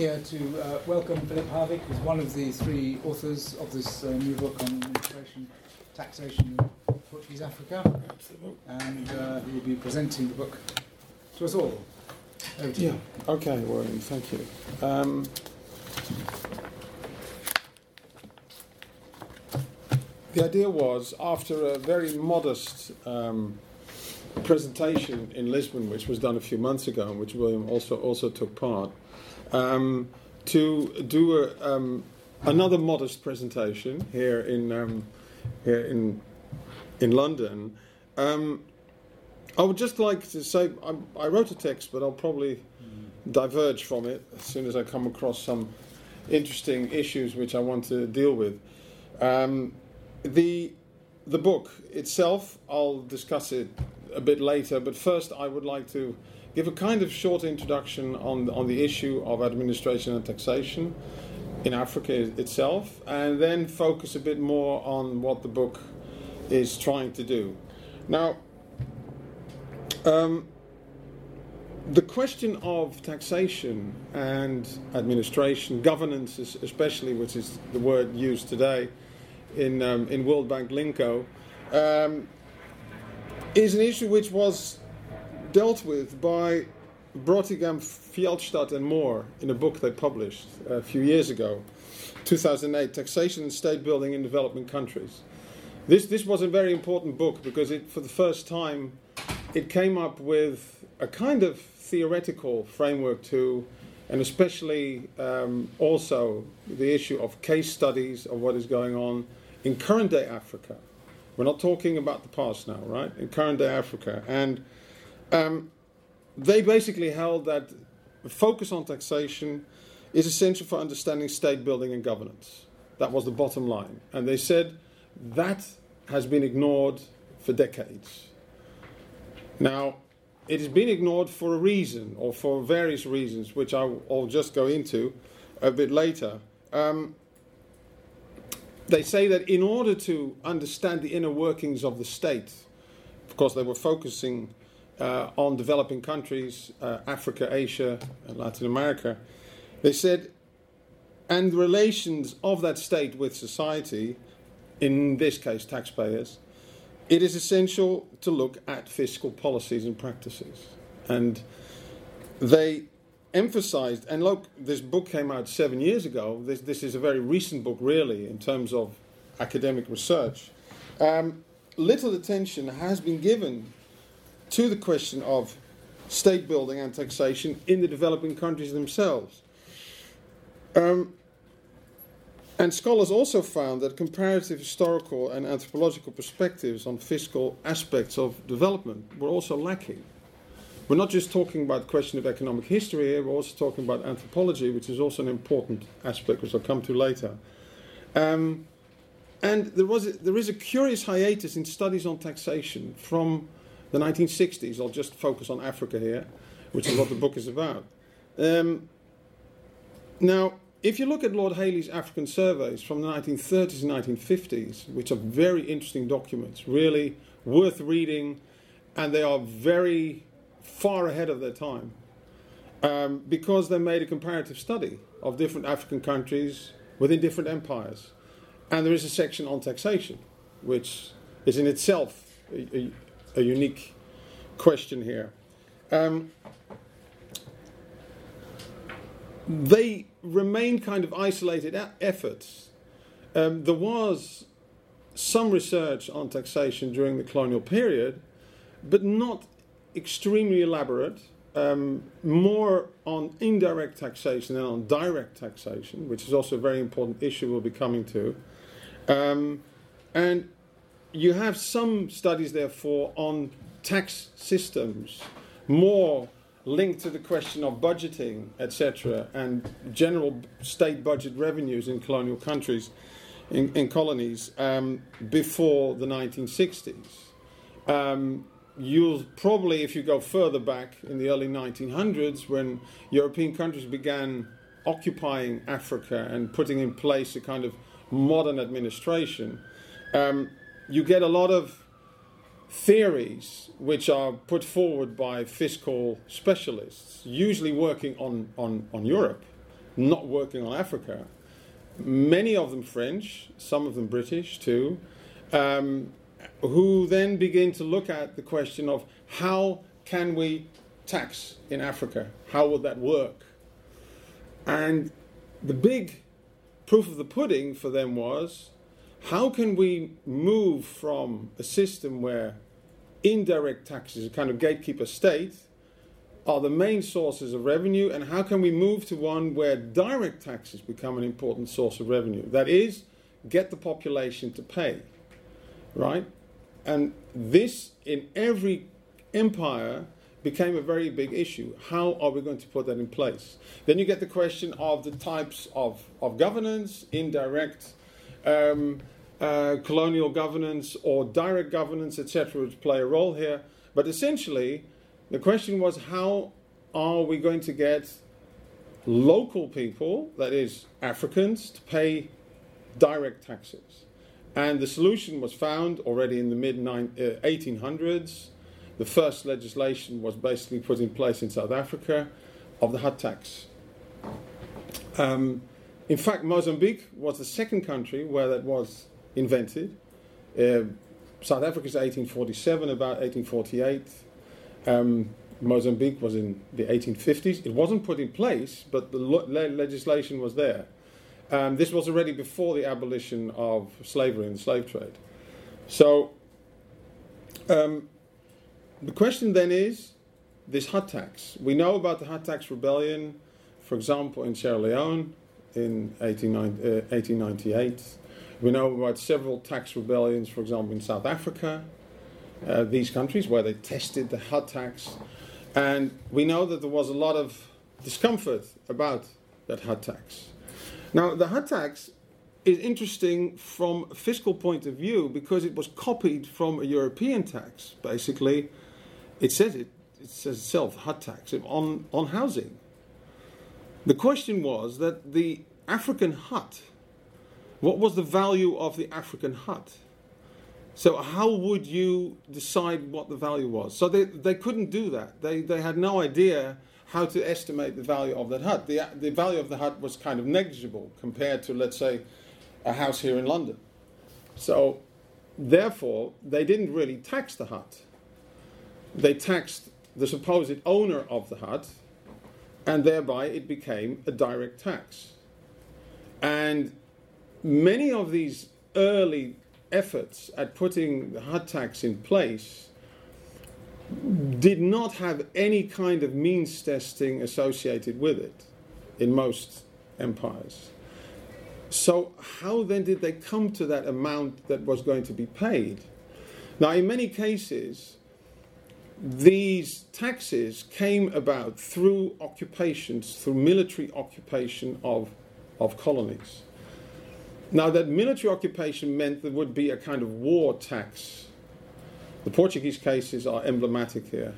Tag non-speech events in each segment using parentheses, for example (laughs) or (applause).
here to uh, welcome Philip Havik, who's one of the three authors of this uh, new book on administration, taxation in Portuguese Africa. And uh, he will be presenting the book to us all. Over to Yeah. you. Okay, Warren, thank you. Um, the idea was after a very modest um, presentation in Lisbon, which was done a few months ago, in which William also also took part, um, to do a, um, another modest presentation here in um, here in in London. Um, I would just like to say I, I wrote a text, but I'll probably diverge from it as soon as I come across some interesting issues which I want to deal with. Um, the the book itself, I'll discuss it a bit later, but first I would like to give a kind of short introduction on on the issue of administration and taxation in Africa itself, and then focus a bit more on what the book is trying to do. Now. Um, the question of taxation and administration, governance, especially, which is the word used today in um, in World Bank lingo, um, is an issue which was dealt with by Brautigam, Fjeldstad, and Moore in a book they published a few years ago, 2008, Taxation and State Building in Developing Countries. This this was a very important book because it, for the first time, it came up with a kind of theoretical framework to, and especially um, also the issue of case studies of what is going on in current day Africa. We're not talking about the past now, right? In current day Africa. And um, they basically held that focus on taxation is essential for understanding state building and governance. That was the bottom line. And they said that has been ignored for decades. Now, it has been ignored for a reason, or for various reasons, which I'll, just go into a bit later. Um, they say that in order to understand the inner workings of the state, of course, they were focusing uh, on developing countries, uh, Africa, Asia, and Latin America. They said, and relations of that state with society, in this case, taxpayers, it is essential to look at fiscal policies and practices. And they emphasized, and look, this book came out seven years ago. This, this is a very recent book, really, in terms of academic research. Um, little attention has been given to the question of state building and taxation in the developing countries themselves. Um, and scholars also found that comparative historical and anthropological perspectives on fiscal aspects of development were also lacking. We're not just talking about the question of economic history here, we're also talking about anthropology, which is also an important aspect, which I'll come to later. Um, and there, was a, there is a curious hiatus in studies on taxation from the 1960s. I'll just focus on Africa here, which is what the book is about. Um, now, if you look at Lord Hailey's African surveys from the 1930s and 1950s, which are very interesting documents, really worth reading, and they are very far ahead of their time, um, because they made a comparative study of different African countries within different empires. And there is a section on taxation, which is in itself a, a unique question here. Um, they remain kind of isolated efforts. Um, there was some research on taxation during the colonial period, but not extremely elaborate. Um, more on indirect taxation than on direct taxation, which is also a very important issue we'll be coming to. Um, and you have some studies, therefore, on tax systems, more linked to the question of budgeting, etc., and general state budget revenues in colonial countries, in, in colonies, um, before the 1960s. Um, you'll probably, if you go further back in the early 1900s, when European countries began occupying Africa and putting in place a kind of modern administration, um, you get a lot of theories which are put forward by fiscal specialists, usually working on, on, on Europe, not working on Africa. Many of them French, some of them British too, um, who then begin to look at the question of how can we tax in Africa? How would that work? And the big proof of the pudding for them was how can we move from a system where indirect taxes, a kind of gatekeeper state, are the main sources of revenue, and how can we move to one where direct taxes become an important source of revenue? That is, get the population to pay, right? And this, in every empire, became a very big issue. How are we going to put that in place? Then you get the question of the types of, of governance, indirect um, uh, colonial governance or direct governance, etc., which play a role here. But essentially, the question was how are we going to get local people, that is, Africans, to pay direct taxes? And the solution was found already in the mid 1800s. Uh, the first legislation was basically put in place in South Africa of the hut tax. Um, in fact, Mozambique was the second country where that was invented. Uh, South Africa is 1847, about 1848. Um, Mozambique was in the 1850s. It wasn't put in place, but the le- legislation was there. Um, this was already before the abolition of slavery and the slave trade. So, um, the question then is this hut tax. We know about the hut tax rebellion, for example, in Sierra Leone in 1898. Uh, we know about several tax rebellions, for example, in South Africa uh, these countries where they tested the hut tax. And we know that there was a lot of discomfort about that hut tax. Now, the hut tax is interesting from a fiscal point of view because it was copied from a European tax. Basically, it says it, it says itself, hut tax, on, on housing. The question was that the African hut, what was the value of the African hut? So how would you decide what the value was? So they, they couldn't do that. They, they had no idea how to estimate the value of that hut. The, the value of the hut was kind of negligible compared to, let's say, a house here in London. So therefore, they didn't really tax the hut. They taxed the supposed owner of the hut, and thereby it became a direct tax. And many of these early efforts at putting the hut tax in place did not have any kind of means testing associated with it in most empires. So, how then did they come to that amount that was going to be paid? Now, in many cases, these taxes came about through occupations, through military occupation of, of colonies. Now, that military occupation meant there would be a kind of war tax. The Portuguese cases are emblematic here.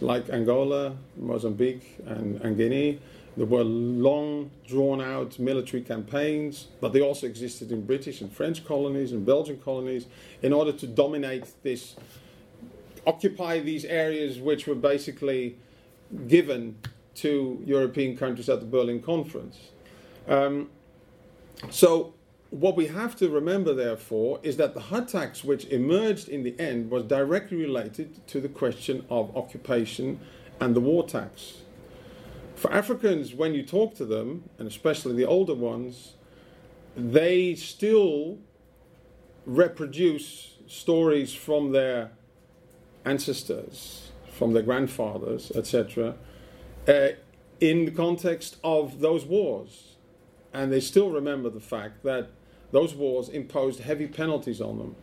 Like Angola, Mozambique, and, and Guinea, there were long, drawn out military campaigns, but they also existed in British and French colonies and Belgian colonies in order to dominate this, occupy these areas which were basically given to European countries at the Berlin Conference. Um, so what we have to remember, therefore, is that the hut tax, which emerged in the end, was directly related to the question of occupation and the war tax. For Africans, when you talk to them, and especially the older ones, they still reproduce stories from their ancestors, from their grandfathers, etc., uh, in the context of those wars. And they still remember the fact that those wars imposed heavy penalties on them.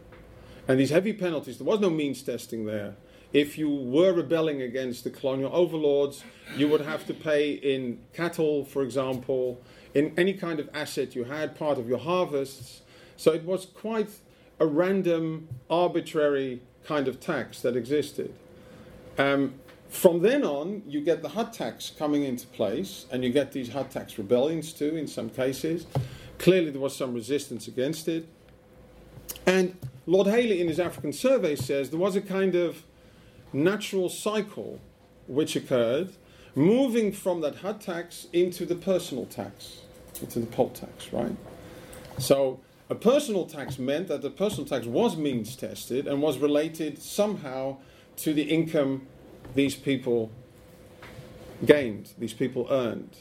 And these heavy penalties, there was no means testing there. If you were rebelling against the colonial overlords, you would have to pay in cattle, for example, in any kind of asset you had, part of your harvests. So it was quite a random, arbitrary kind of tax that existed. Um, from then on, you get the hut tax coming into place, and you get these hut tax rebellions too, in some cases. Clearly, there was some resistance against it. And Lord Hailey, in his African survey, says there was a kind of natural cycle which occurred moving from that hut tax into the personal tax, into the poll tax, right? So a personal tax meant that the personal tax was means tested and was related somehow to the income these people gained, these people earned.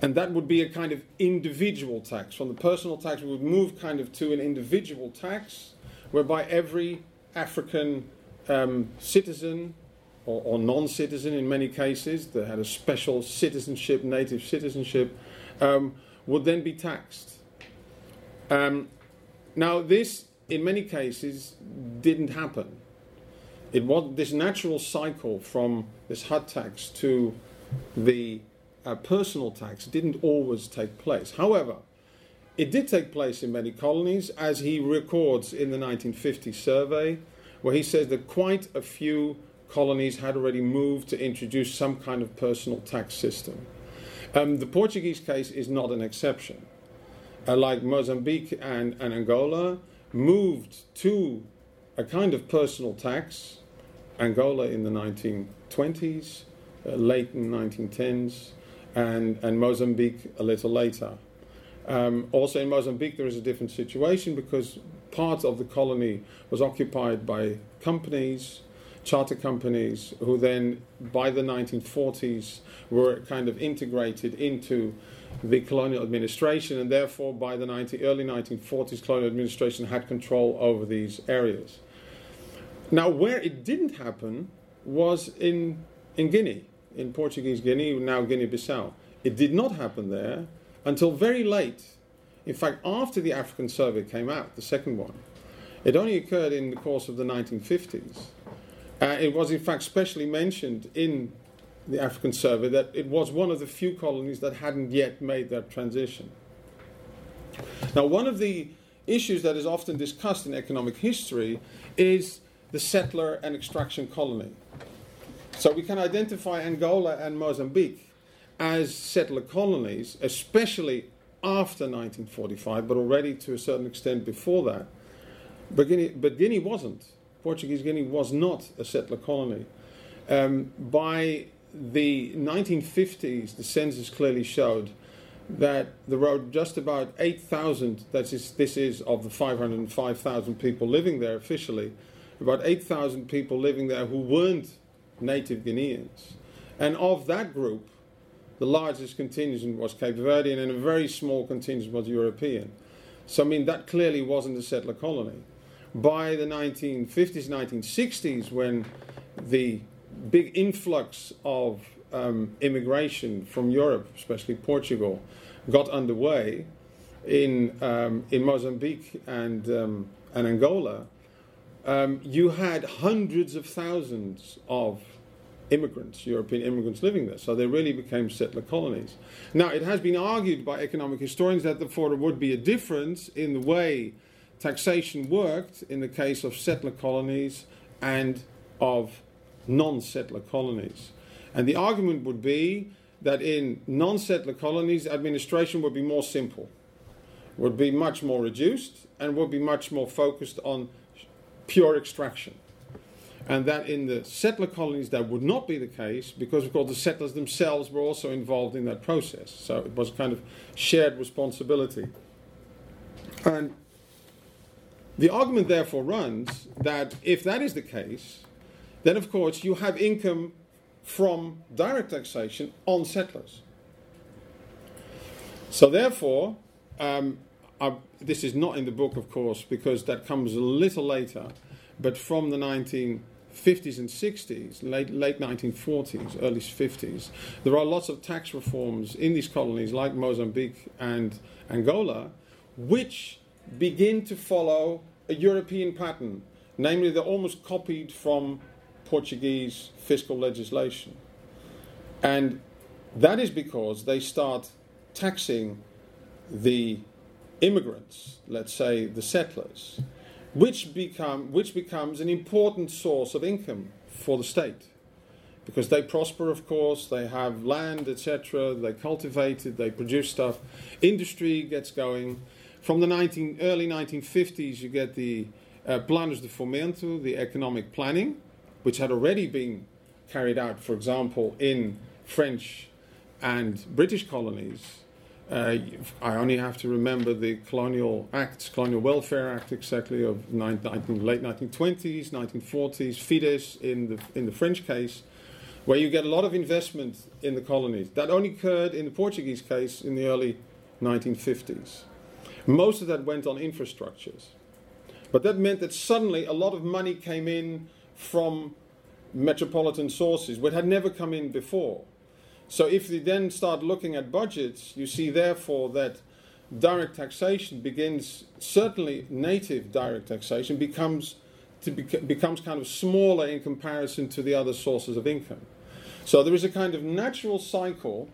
And that would be a kind of individual tax. From the personal tax, we would move kind of to an individual tax whereby every African um, citizen or, or non citizen in many cases that had a special citizenship, native citizenship, um, would then be taxed. Um, now, this in many cases didn't happen. It was this natural cycle from this hut tax to the uh, personal tax didn't always take place. However, it did take place in many colonies, as he records in the 1950 survey, where he says that quite a few colonies had already moved to introduce some kind of personal tax system. Um, the Portuguese case is not an exception. Uh, like Mozambique and, and Angola, moved to a kind of personal tax. Angola in the 1920s, uh, late 1910s, and, and Mozambique a little later. Um, also in Mozambique, there is a different situation because part of the colony was occupied by companies, charter companies, who then, by the 1940s, were kind of integrated into the colonial administration, and therefore, by the 19, early 1940s, colonial administration had control over these areas. Now, where it didn't happen was in, in Guinea, in Portuguese Guinea, now Guinea Bissau. It did not happen there until very late. In fact, after the African survey came out, the second one, it only occurred in the course of the 1950s. Uh, it was, in fact, specially mentioned in the African survey that it was one of the few colonies that hadn't yet made that transition. Now, one of the issues that is often discussed in economic history is the settler and extraction colony. So we can identify Angola and Mozambique as settler colonies, especially after 1945, but already to a certain extent before that. But Guinea, but Guinea wasn't. Portuguese Guinea was not a settler colony. Um, by the 1950s, the census clearly showed that there were just about 8,000, that is, this is of the 505,000 people living there officially, about 8,000 people living there who weren't native Guineans. And of that group, the largest contingent was Cape Verdean and a very small contingent was European. So, I mean, that clearly wasn't a settler colony. By the 1950s, 1960s, when the big influx of um, immigration from Europe, especially Portugal, got underway in, um, in Mozambique and, um, and Angola, um, you had hundreds of thousands of immigrants, European immigrants living there. So they really became settler colonies. Now, it has been argued by economic historians that there would be a difference in the way taxation worked in the case of settler colonies and of non settler colonies. And the argument would be that in non settler colonies, administration would be more simple, would be much more reduced, and would be much more focused on pure extraction. And that in the settler colonies that would not be the case because of course the settlers themselves were also involved in that process. So it was kind of shared responsibility. And the argument therefore runs that if that is the case then of course you have income from direct taxation on settlers so therefore um, I, this is not in the book of course because that comes a little later but from the 19 50s and 60s, late, late 1940s, early 50s, there are lots of tax reforms in these colonies like Mozambique and Angola, which begin to follow a European pattern. Namely, they're almost copied from Portuguese fiscal legislation. And that is because they start taxing the immigrants, let's say the settlers, which, become, which becomes an important source of income for the state. Because they prosper, of course, they have land, etc., they cultivate it, they produce stuff. Industry gets going. From the 19, early 1950s, you get the uh, Planos de Fomento, the economic planning, which had already been carried out, for example, in French and British colonies. Uh, I only have to remember the Colonial Acts, Colonial Welfare Act, exactly of 19, late 1920s, 1940s, FIDES in the in the French case, where you get a lot of investment in the colonies. That only occurred in the Portuguese case in the early 1950s. Most of that went on infrastructures. But that meant that suddenly a lot of money came in from metropolitan sources, which had never come in before. So if you then start looking at budgets, you see therefore that direct taxation begins, certainly native direct taxation becomes, to bec- becomes kind of smaller in comparison to the other sources of income. So there is a kind of natural cycle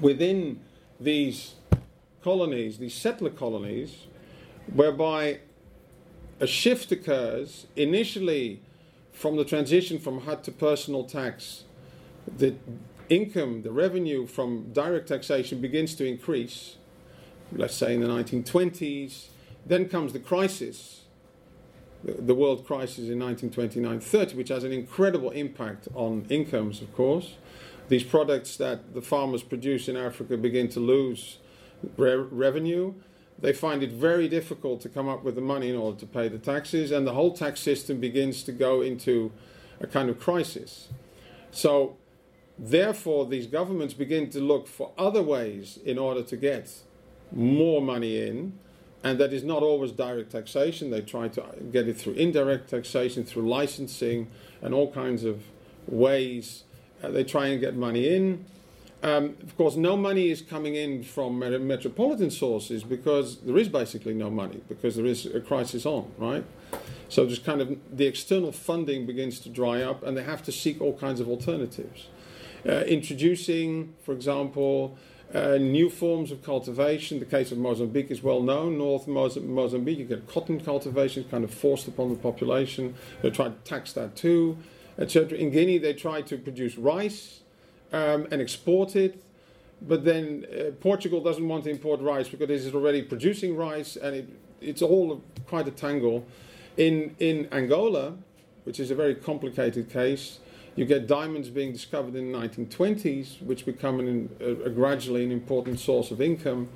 within these colonies, these settler colonies, whereby a shift occurs initially from the transition from HUT to personal tax. The income, the revenue from direct taxation begins to increase, let's say in the 1920s. Then comes the crisis, the world crisis in 1929 30, which has an incredible impact on incomes, of course. These products that the farmers produce in Africa begin to lose re- revenue. They find it very difficult to come up with the money in order to pay the taxes, and the whole tax system begins to go into a kind of crisis. So, therefore, these governments begin to look for other ways in order to get more money in, and that is not always direct taxation. They try to get it through indirect taxation, through licensing, and all kinds of ways. Uh, they try and get money in. Um, of course, no money is coming in from metropolitan sources because there is basically no money because there is a crisis on, right? So just kind of the external funding begins to dry up, and they have to seek all kinds of alternatives. Uh, introducing, for example, uh, new forms of cultivation. The case of Mozambique is well known. North Mozambique, you get cotton cultivation, kind of forced upon the population. They try to tax that too, etc. In Guinea, they try to produce rice um, and export it. But then uh, Portugal doesn't want to import rice because it is already producing rice, and it, it's all quite a tangle. In in Angola, which is a very complicated case, you get diamonds being discovered in the 1920s, which become an, a, a gradually an important source of income.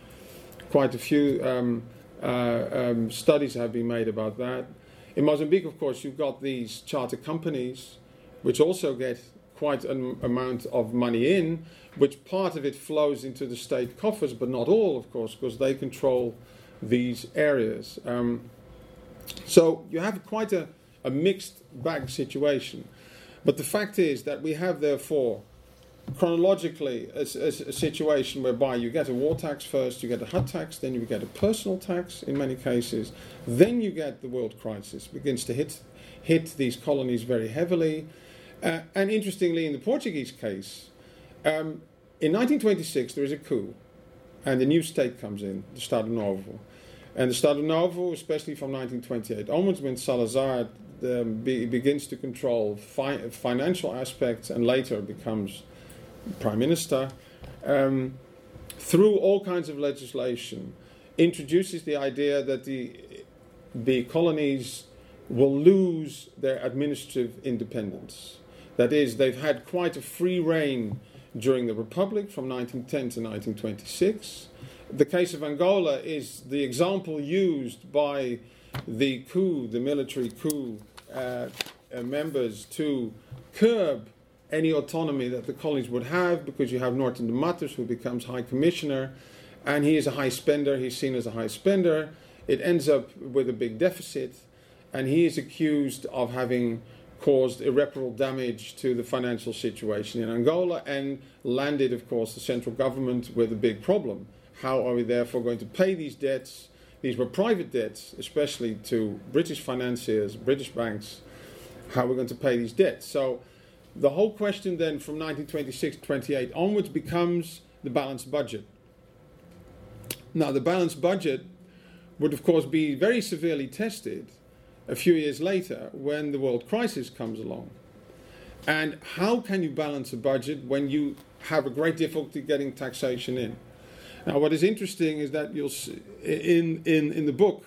Quite a few um, uh, um, studies have been made about that. In Mozambique, of course, you've got these charter companies, which also get quite an amount of money in, which part of it flows into the state coffers, but not all, of course, because they control these areas. Um, so you have quite a, a mixed bag situation. But the fact is that we have, therefore, chronologically, a, a, a, situation whereby you get a war tax first, you get a HUT tax, then you get a personal tax in many cases, then you get the world crisis, begins to hit, hit these colonies very heavily. Uh, and interestingly, in the Portuguese case, um, in 1926 there is a coup, and a new state comes in, the Estado Novo. And the Estado Novo, especially from 1928 onwards, when Salazar um, be, begins to control fi- financial aspects and later becomes prime minister, um, through all kinds of legislation, introduces the idea that the, the colonies will lose their administrative independence. That is, they've had quite a free reign during the Republic from 1910 to 1926. The case of Angola is the example used by the coup, the military coup uh, uh, members to curb any autonomy that the colonies would have because you have Norton de Matos who becomes High Commissioner and he is a high spender, he's seen as a high spender. It ends up with a big deficit and he is accused of having caused irreparable damage to the financial situation in Angola and landed, of course, the central government with a big problem. How are we therefore going to pay these debts? These were private debts, especially to British financiers, British banks. How are we going to pay these debts? So the whole question then from 1926 28 onwards becomes the balanced budget. Now, the balanced budget would, of course, be very severely tested a few years later when the world crisis comes along. And how can you balance a budget when you have a great difficulty getting taxation in? Now, what is interesting is that you'll see in, in, in the book,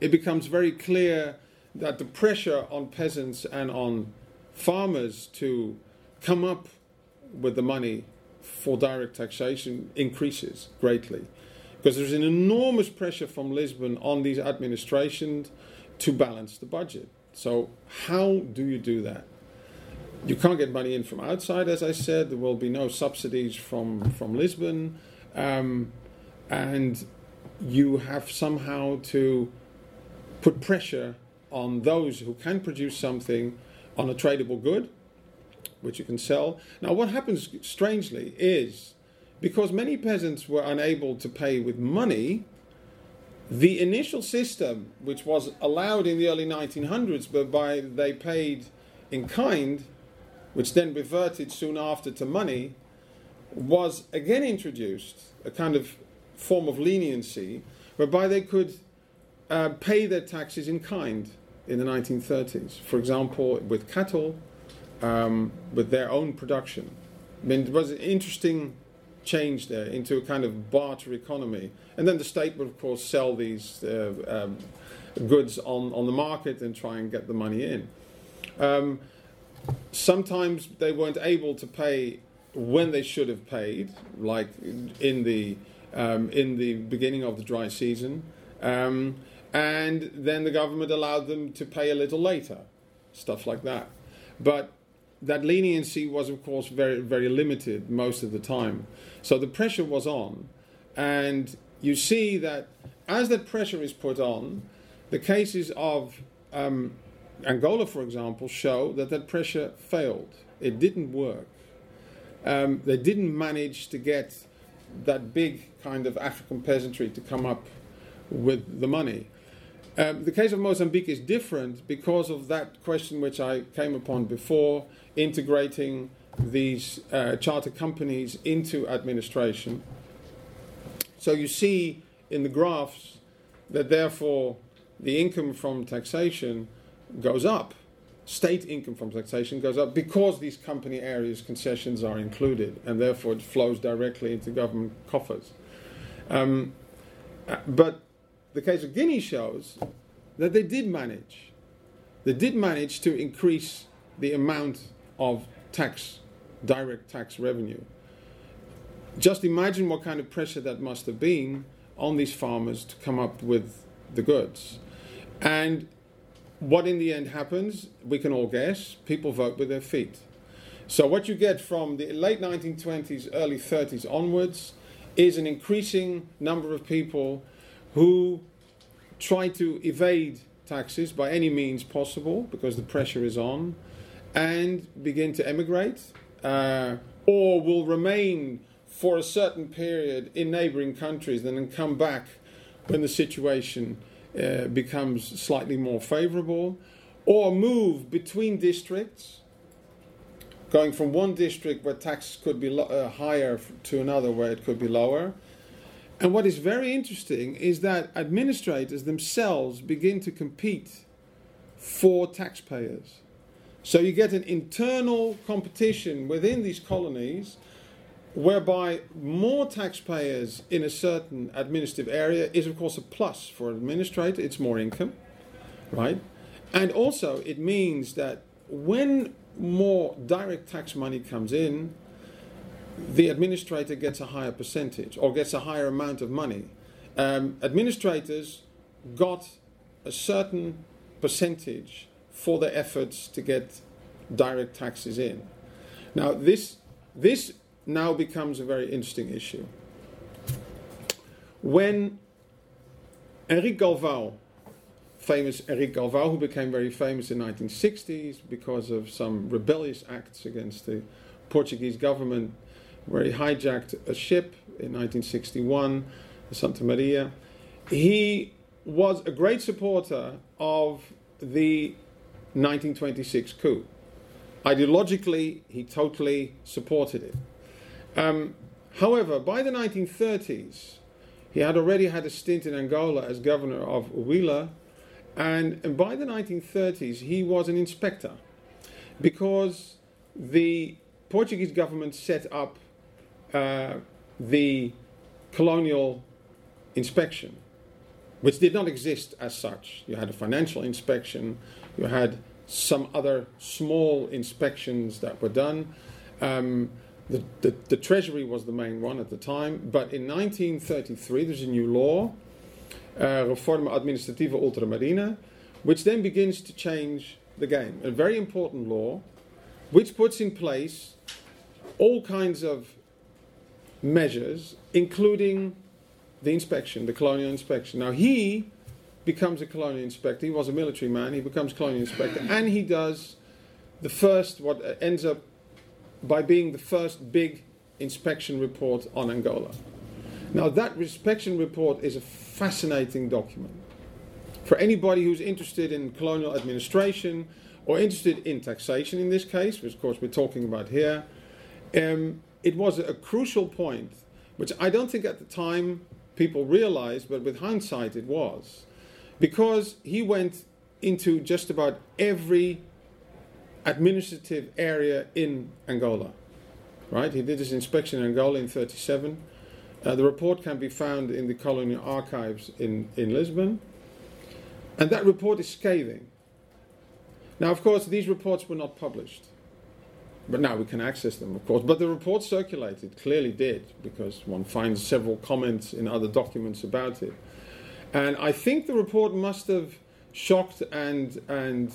it becomes very clear that the pressure on peasants and on farmers to come up with the money for direct taxation increases greatly. Because there's an enormous pressure from Lisbon on these administrations to balance the budget. So, how do you do that? You can't get money in from outside, as I said. There will be no subsidies from, from Lisbon. Um, and you have somehow to put pressure on those who can produce something on a tradable good, which you can sell. Now, what happens strangely is because many peasants were unable to pay with money, the initial system, which was allowed in the early 1900s, but by they paid in kind, which then reverted soon after to money, was again introduced, a kind of form of leniency, whereby they could uh, pay their taxes in kind in the 1930s. For example, with cattle, um, with their own production. I mean, it was an interesting change there into a kind of barter economy. And then the state would, of course, sell these uh, um, goods on, on the market and try and get the money in. Um, sometimes they weren't able to pay when they should have paid, like in the um, in the beginning of the dry season, um, and then the government allowed them to pay a little later, stuff like that. But that leniency was, of course, very very limited most of the time. So the pressure was on, and you see that as that pressure is put on, the cases of um, Angola, for example, show that that pressure failed. It didn't work. Um, they didn't manage to get that big kind of African peasantry to come up with the money. Um, the case of Mozambique is different because of that question which I came upon before integrating these uh, charter companies into administration. So you see in the graphs that therefore the income from taxation goes up. State income from taxation goes up because these company areas concessions are included, and therefore it flows directly into government coffers. Um, uh, but the case of Guinea shows that they did manage. They did manage to increase the amount of tax, direct tax revenue. Just imagine what kind of pressure that must have been on these farmers to come up with the goods. And what in the end happens, we can all guess. People vote with their feet. So, what you get from the late 1920s, early 30s onwards is an increasing number of people who try to evade taxes by any means possible because the pressure is on and begin to emigrate uh, or will remain for a certain period in neighboring countries and then come back when the situation uh, becomes slightly more favorable or move between districts going from one district where taxes could be lo- uh, higher to another where it could be lower and what is very interesting is that administrators themselves begin to compete for taxpayers. So you get an internal competition within these colonies whereby more taxpayers in a certain administrative area is of course a plus for an administrator, it's more income, right? And also it means that when more direct tax money comes in, the administrator gets a higher percentage or gets a higher amount of money. Um, administrators got a certain percentage for their efforts to get direct taxes in. Now, this, this now becomes a very interesting issue. When Henrique Galvão, famous Henrique Galvão, who became very famous in the 1960s because of some rebellious acts against the Portuguese government, where he hijacked a ship in 1961, the Santa Maria. He was a great supporter of the 1926 coup. Ideologically, he totally supported it. Um, however, by the 1930s, he had already had a stint in Angola as governor of Huila, and, and by the 1930s, he was an inspector because the Portuguese government set up uh, the colonial inspection, which did not exist as such. You had a financial inspection, you had some other small inspections that were done. Um, the, the, the, Treasury was the main one at the time, but in 1933 there's a new law, uh, Reforma Administrativa Ultramarina, which then begins to change the game. A very important law, which puts in place all kinds of measures, including the inspection, the colonial inspection. Now, he becomes a colonial inspector. He was a military man. He becomes colonial inspector, and he does the first, what ends up by being the first big inspection report on Angola. Now, that inspection report is a fascinating document. For anybody who's interested in colonial administration or interested in taxation in this case, which of course we're talking about here, um, it was a crucial point, which I don't think at the time people realized, but with hindsight it was. Because he went into just about every administrative area in Angola. Right? He did his inspection in Angola in 37. Uh, the report can be found in the colonial archives in, in Lisbon. And that report is scathing. Now, of course, these reports were not published. But now we can access them, of course. But the report circulated, clearly did, because one finds several comments in other documents about it. And I think the report must have shocked and, and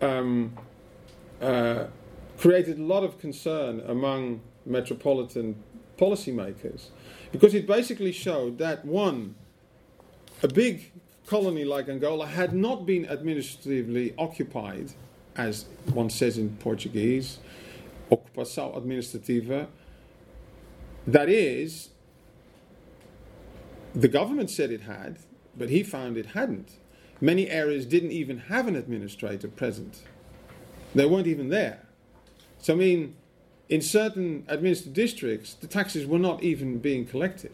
um, uh, created a lot of concern among metropolitan policymakers because it basically showed that one, a big colony like Angola had not been administratively occupied, as one says in Portuguese, ocupação administrativa. That is, the government said it had, but he found it hadn't. Many areas didn't even have an administrator present. They weren't even there. So, I mean, in certain administrative districts, the taxes were not even being collected.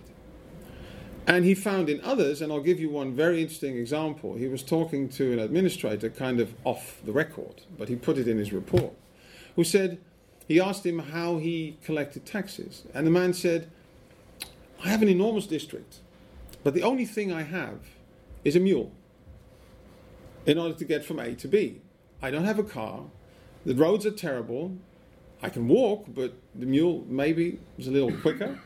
And he found in others, and I'll give you one very interesting example. He was talking to an administrator, kind of off the record, but he put it in his report, who said, he asked him how he collected taxes. And the man said, I have an enormous district, but the only thing I have is a mule in order to get from A to B. I don't have a car. The roads are terrible. I can walk, but the mule maybe is a little quicker.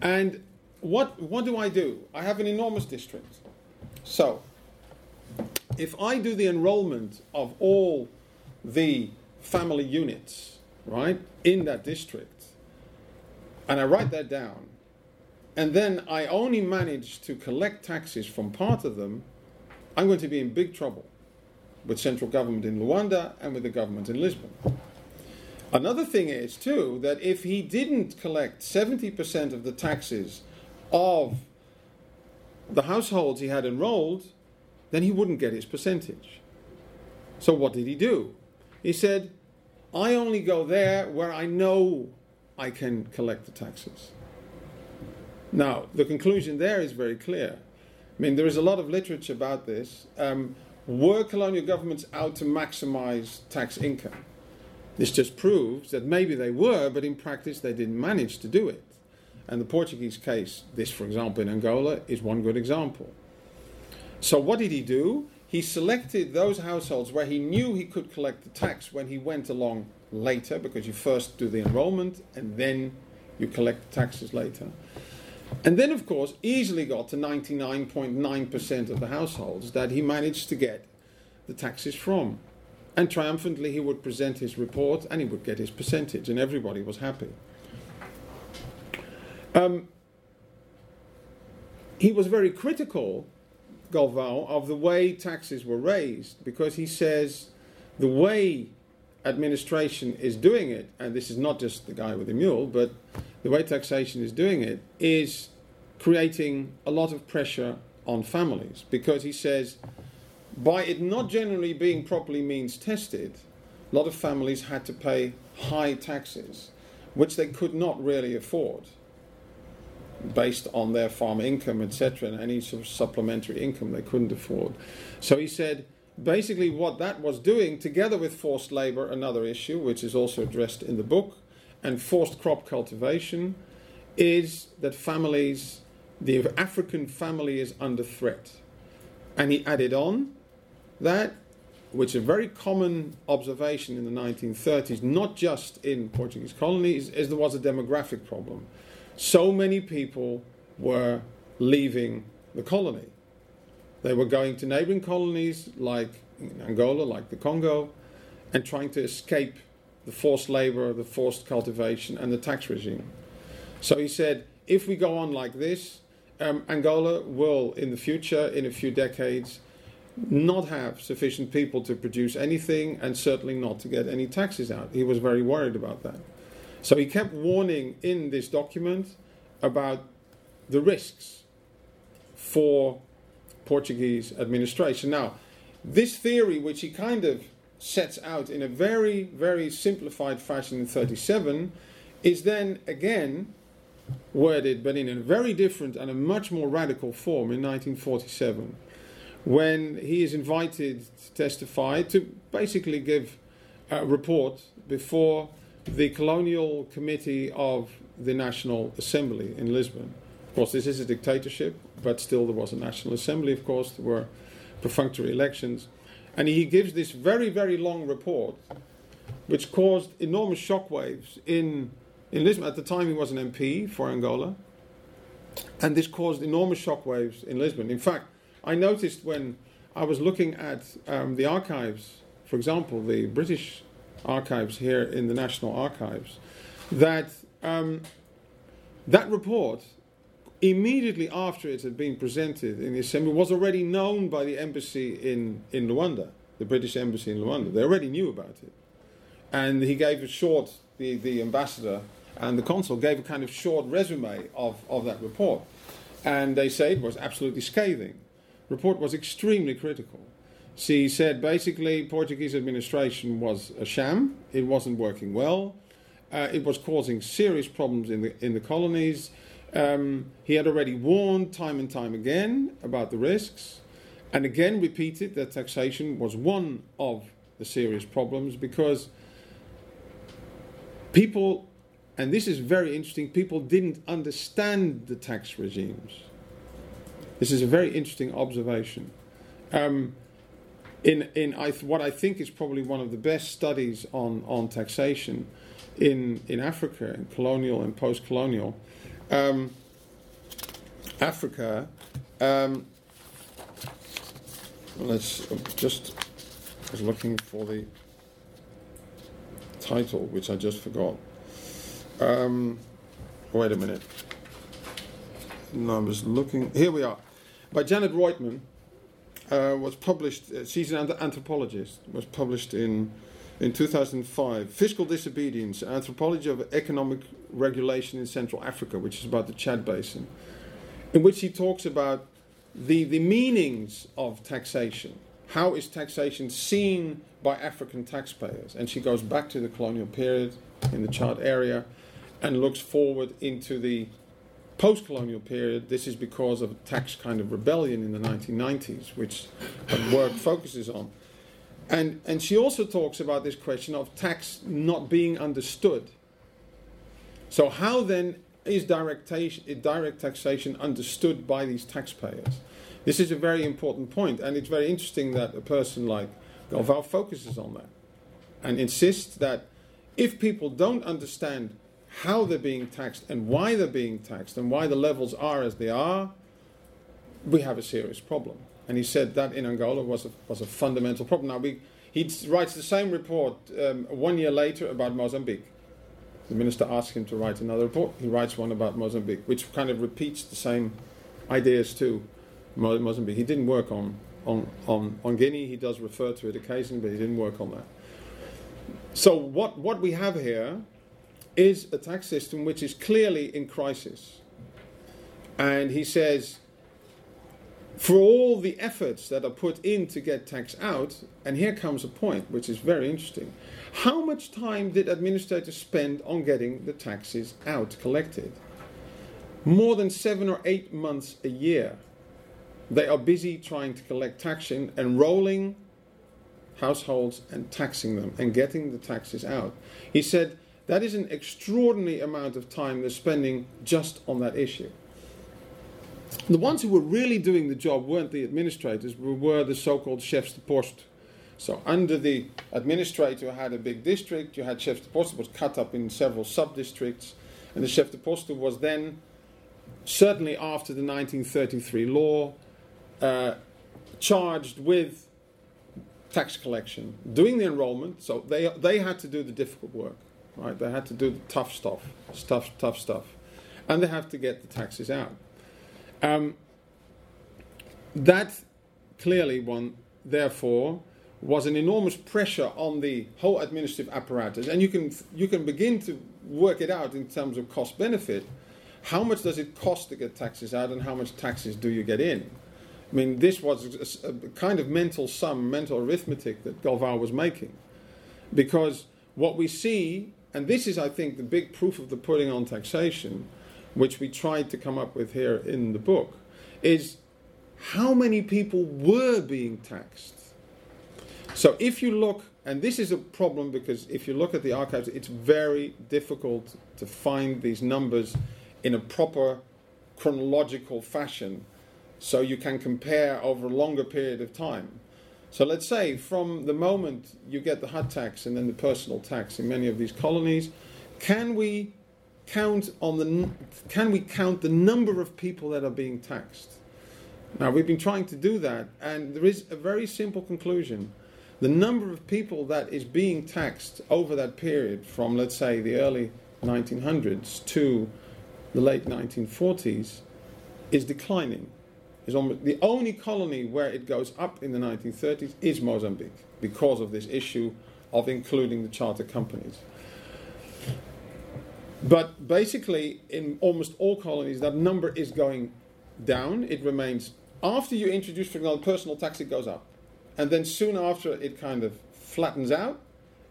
And what, what do I do? I have an enormous district. So, if I do the enrollment of all the family units, right, in that district, and I write that down, and then I only manage to collect taxes from part of them, I'm going to be in big trouble with central government in Luanda and with the government in Lisbon. Another thing is, too, that if he didn't collect 70% of the taxes of the households he had enrolled, then he wouldn't get his percentage. So what did he do? He said, I only go there where I know I can collect the taxes. Now, the conclusion there is very clear. I mean, there is a lot of literature about this. Um, were colonial governments out to maximize tax income? This just proves that maybe they were, but in practice they didn't manage to do it. And the Portuguese case, this for example in Angola, is one good example. So, what did he do? He selected those households where he knew he could collect the tax when he went along later, because you first do the enrollment and then you collect the taxes later. And then, of course, easily got to 99.9% of the households that he managed to get the taxes from. And triumphantly, he would present his report and he would get his percentage, and everybody was happy. Um, he was very critical Galvão of the way taxes were raised because he says the way administration is doing it, and this is not just the guy with the mule, but the way taxation is doing it is creating a lot of pressure on families because he says by it not generally being properly means tested, a lot of families had to pay high taxes, which they could not really afford based on their farm income, etc., and any sort of supplementary income they couldn't afford. So he said basically what that was doing, together with forced labor, another issue which is also addressed in the book, and forced crop cultivation, is that families, the African family is under threat. And he added on that which is a very common observation in the 1930s, not just in Portuguese colonies, is there was a demographic problem. So many people were leaving the colony. They were going to neighboring colonies like Angola, like the Congo, and trying to escape the forced labor, the forced cultivation, and the tax regime. So he said, if we go on like this, um, Angola will, in the future, in a few decades, not have sufficient people to produce anything and certainly not to get any taxes out. He was very worried about that. So he kept warning in this document about the risks for Portuguese administration. Now, this theory, which he kind of sets out in a very, very simplified fashion in 37, is then again worded, but in a very different and a much more radical form in 1947, when he is invited to testify to basically give a report before the Colonial Committee of the National Assembly in Lisbon. Of course, this is a dictatorship, but still there was a National Assembly, of course, there were perfunctory elections. And he gives this very, very long report, which caused enormous shockwaves in, in Lisbon. At the time, he was an MP for Angola. And this caused enormous shockwaves in Lisbon. In fact, I noticed when I was looking at um, the archives, for example, the British archives here in the National Archives, that um, that report immediately after it had been presented in the assembly was already known by the embassy in, in Luanda, the British embassy in Luanda. They already knew about it. And he gave a short, the, the ambassador and the consul gave a kind of short resume of, of that report. And they say it was absolutely scathing. The report was extremely critical. She said basically Portuguese administration was a sham, it wasn't working well, uh, it was causing serious problems in the, in the colonies um, he had already warned time and time again about the risks, and again repeated that taxation was one of the serious problems because people, and this is very interesting, people didn't understand the tax regimes. This is a very interesting observation. Um, in in I th- what I think is probably one of the best studies on, on taxation in, in Africa, in colonial and post colonial, um, Africa, um, let's just I was looking for the title, which I just forgot. Um, wait a minute. No, I was looking. Here we are. By Janet Roitman. Uh, was published. Uh, she's an anthropologist. Was published in in 2005, Fiscal Disobedience, Anthropology of Economic Regulation in Central Africa, which is about the Chad Basin, in which he talks about the, the meanings of taxation. How is taxation seen by African taxpayers? And she goes back to the colonial period in the Chad area and looks forward into the post colonial period. This is because of a tax kind of rebellion in the 1990s, which her work focuses on. And, and she also talks about this question of tax not being understood. So, how then is direct, direct taxation understood by these taxpayers? This is a very important point, and it's very interesting that a person like Galvao focuses on that and insists that if people don't understand how they're being taxed and why they're being taxed and why the levels are as they are, we have a serious problem. And he said that in Angola was a, was a fundamental problem. Now, we, he writes the same report um, one year later about Mozambique. The minister asks him to write another report. He writes one about Mozambique, which kind of repeats the same ideas to Mozambique. He didn't work on, on, on, on Guinea. He does refer to it occasionally, but he didn't work on that. So, what, what we have here is a tax system which is clearly in crisis. And he says for all the efforts that are put in to get tax out, and here comes a point which is very interesting. How much time did administrators spend on getting the taxes out collected? More than seven or eight months a year. They are busy trying to collect tax in, enrolling households and taxing them and getting the taxes out. He said that is an extraordinary amount of time they're spending just on that issue. The ones who were really doing the job weren't the administrators, but were the so called chefs de poste, So under the administrator you had a big district, you had chef de poste was cut up in several sub-districts, and the chef de poste was then, certainly after the 1933 law, uh, charged with tax collection, doing the enrollment. So they they had to do the difficult work, right? They had to do the tough stuff, tough tough stuff, and they have to get the taxes out. Um, that clearly one, therefore, was an enormous pressure on the whole administrative apparatus, and you can you can begin to work it out in terms of cost benefit. How much does it cost to get taxes out, and how much taxes do you get in? I mean, this was a, kind of mental sum, mental arithmetic that Galvao was making, because what we see, and this is, I think, the big proof of the pudding on taxation, which we tried to come up with here in the book, is how many people were being taxed so if you look, and this is a problem because if you look at the archives, it's very difficult to find these numbers in a proper chronological fashion so you can compare over a longer period of time. So let's say from the moment you get the hut tax and then the personal tax in many of these colonies, can we count on the can we count the number of people that are being taxed? Now we've been trying to do that, and there is a very simple conclusion the number of people that is being taxed over that period from, let's say, the early 1900s to the late 1940s is declining. Is almost, the only colony where it goes up in the 1930s is Mozambique because of this issue of including the charter companies. But basically, in almost all colonies, that number is going down. It remains. After you introduce, for example, personal tax, it goes up and then soon after it kind of flattens out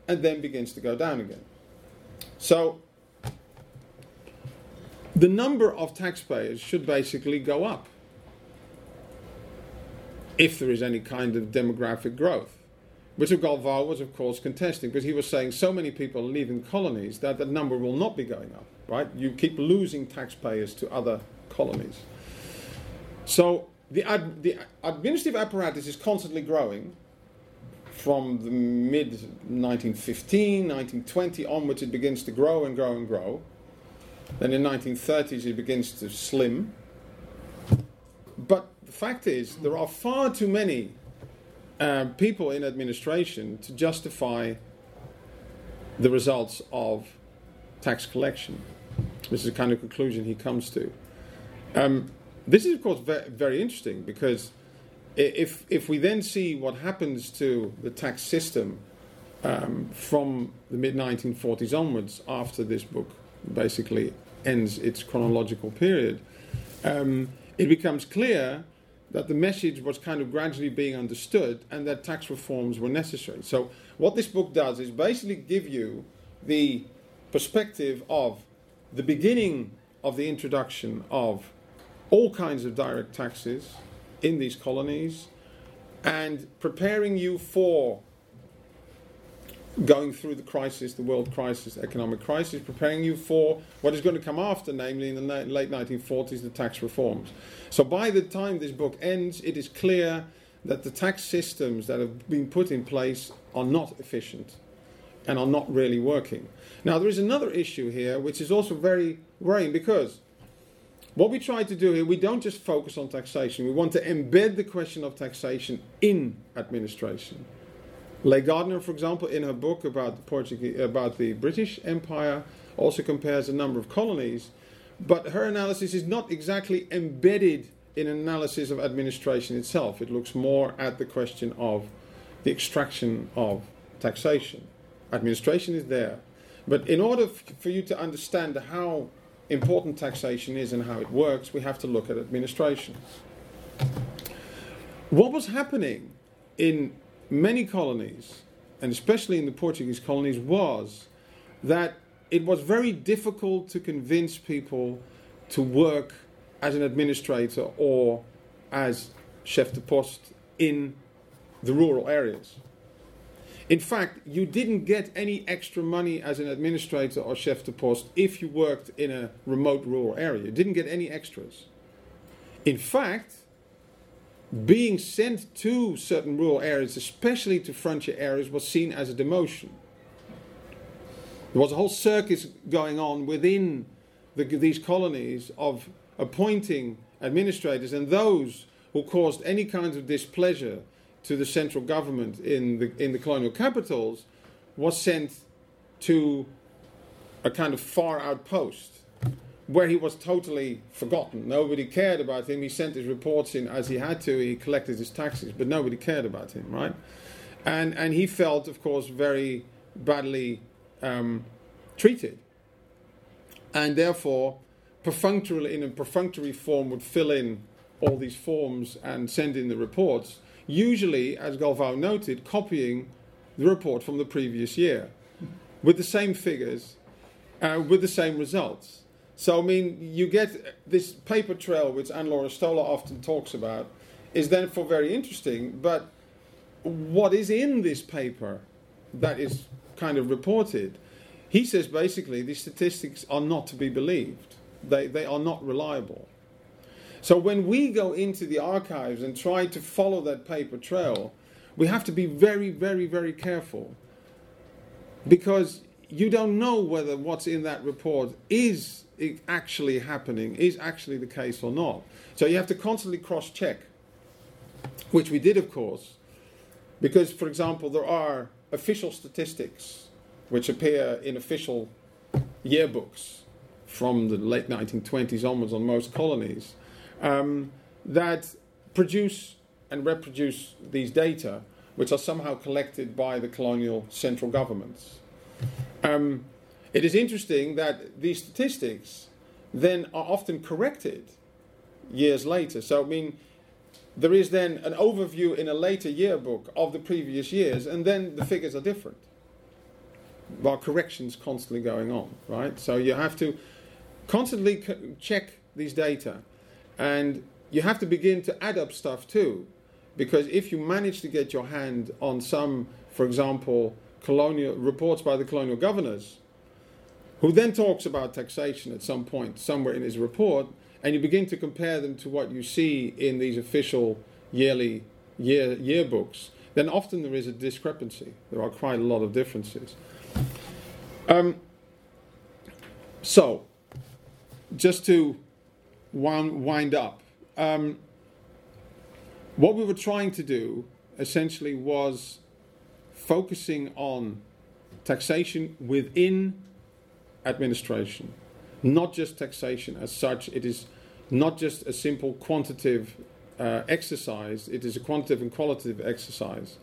and then begins to go down again. So the number of taxpayers should basically go up if there is any kind of demographic growth. Which Galvao was, of course, contesting because he was saying so many people are leaving colonies that the number will not be going up, right? You keep losing taxpayers to other colonies. So the, ad, the administrative apparatus is constantly growing from the mid 1915, 1920 onwards, it begins to grow and grow and grow. Then in 1930s, it begins to slim. But the fact is, there are far too many uh, people in administration to justify the results of tax collection. This is the kind of conclusion he comes to. Um, this is, of course, very, interesting because if, if we then see what happens to the tax system um, from the mid 1940s onwards, after this book basically ends its chronological period, um, it becomes clear that the message was kind of gradually being understood and that tax reforms were necessary. So, what this book does is basically give you the perspective of the beginning of the introduction of all kinds of direct taxes in these colonies and preparing you for going through the crisis, the world crisis, economic crisis, preparing you for what is going to come after, namely in the late 1940s, the tax reforms. So by the time this book ends, it is clear that the tax systems that have been put in place are not efficient and are not really working. Now, there is another issue here which is also very worrying because what we try to do here, we don't just focus on taxation, we want to embed the question of taxation in administration. Leigh Gardner, for example, in her book about the, Portuguese, about the British Empire, also compares a number of colonies, but her analysis is not exactly embedded in an analysis of administration itself. It looks more at the question of the extraction of taxation. Administration is there. But in order for you to understand how important taxation is and how it works, we have to look at administration. What was happening in many colonies, and especially in the Portuguese colonies, was that it was very difficult to convince people to work as an administrator or as chef de poste in the rural areas. In fact, you didn't get any extra money as an administrator or chef de poste if you worked in a remote rural area. You didn't get any extras. In fact, being sent to certain rural areas, especially to frontier areas, was seen as a demotion. There was a whole circus going on within the, these colonies of appointing administrators and those who caused any kinds of displeasure to the central government in the, in the colonial capitals was sent to a kind of far outpost where he was totally forgotten. Nobody cared about him. He sent his reports in as he had to. He collected his taxes, but nobody cared about him, right? And and he felt, of course, very badly um, treated, and therefore, perfunctorily in a perfunctory form, would fill in all these forms and send in the reports. Usually, as Galvao noted, copying the report from the previous year with the same figures, uh, with the same results. So, I mean, you get this paper trail, which Ann Laura Stoler often talks about, is therefore very interesting. But what is in this paper that is kind of reported? He says basically these statistics are not to be believed. They, they are not reliable. So when we go into the archives and try to follow that paper trail, we have to be very, very, very careful. Because you don't know whether what's in that report is actually happening, is actually the case or not. So you have to constantly cross check, which we did, of course, because, for example, there are official statistics which appear in official yearbooks from the late 1920s onwards on most colonies um, that produce and reproduce these data, which are somehow collected by the colonial central governments. Um, it is interesting that these statistics then are often corrected years later. So, I mean, there is then an overview in a later yearbook of the previous years, and then the figures are different. While corrections constantly going on, right? So you have to constantly check these data, and you have to begin to add up stuff too, because if you manage to get your hand on some, for example, colonial reports by the colonial governors, who then talks about taxation at some point, somewhere in his report, and you begin to compare them to what you see in these official yearly year yearbooks, then often there is a discrepancy. There are quite a lot of differences. Um, so, just to wind, wind up, um, what we were trying to do essentially was focusing on taxation within administration, not just taxation as such. It is not just a simple quantitative uh, exercise, it is a quantitative and qualitative exercise.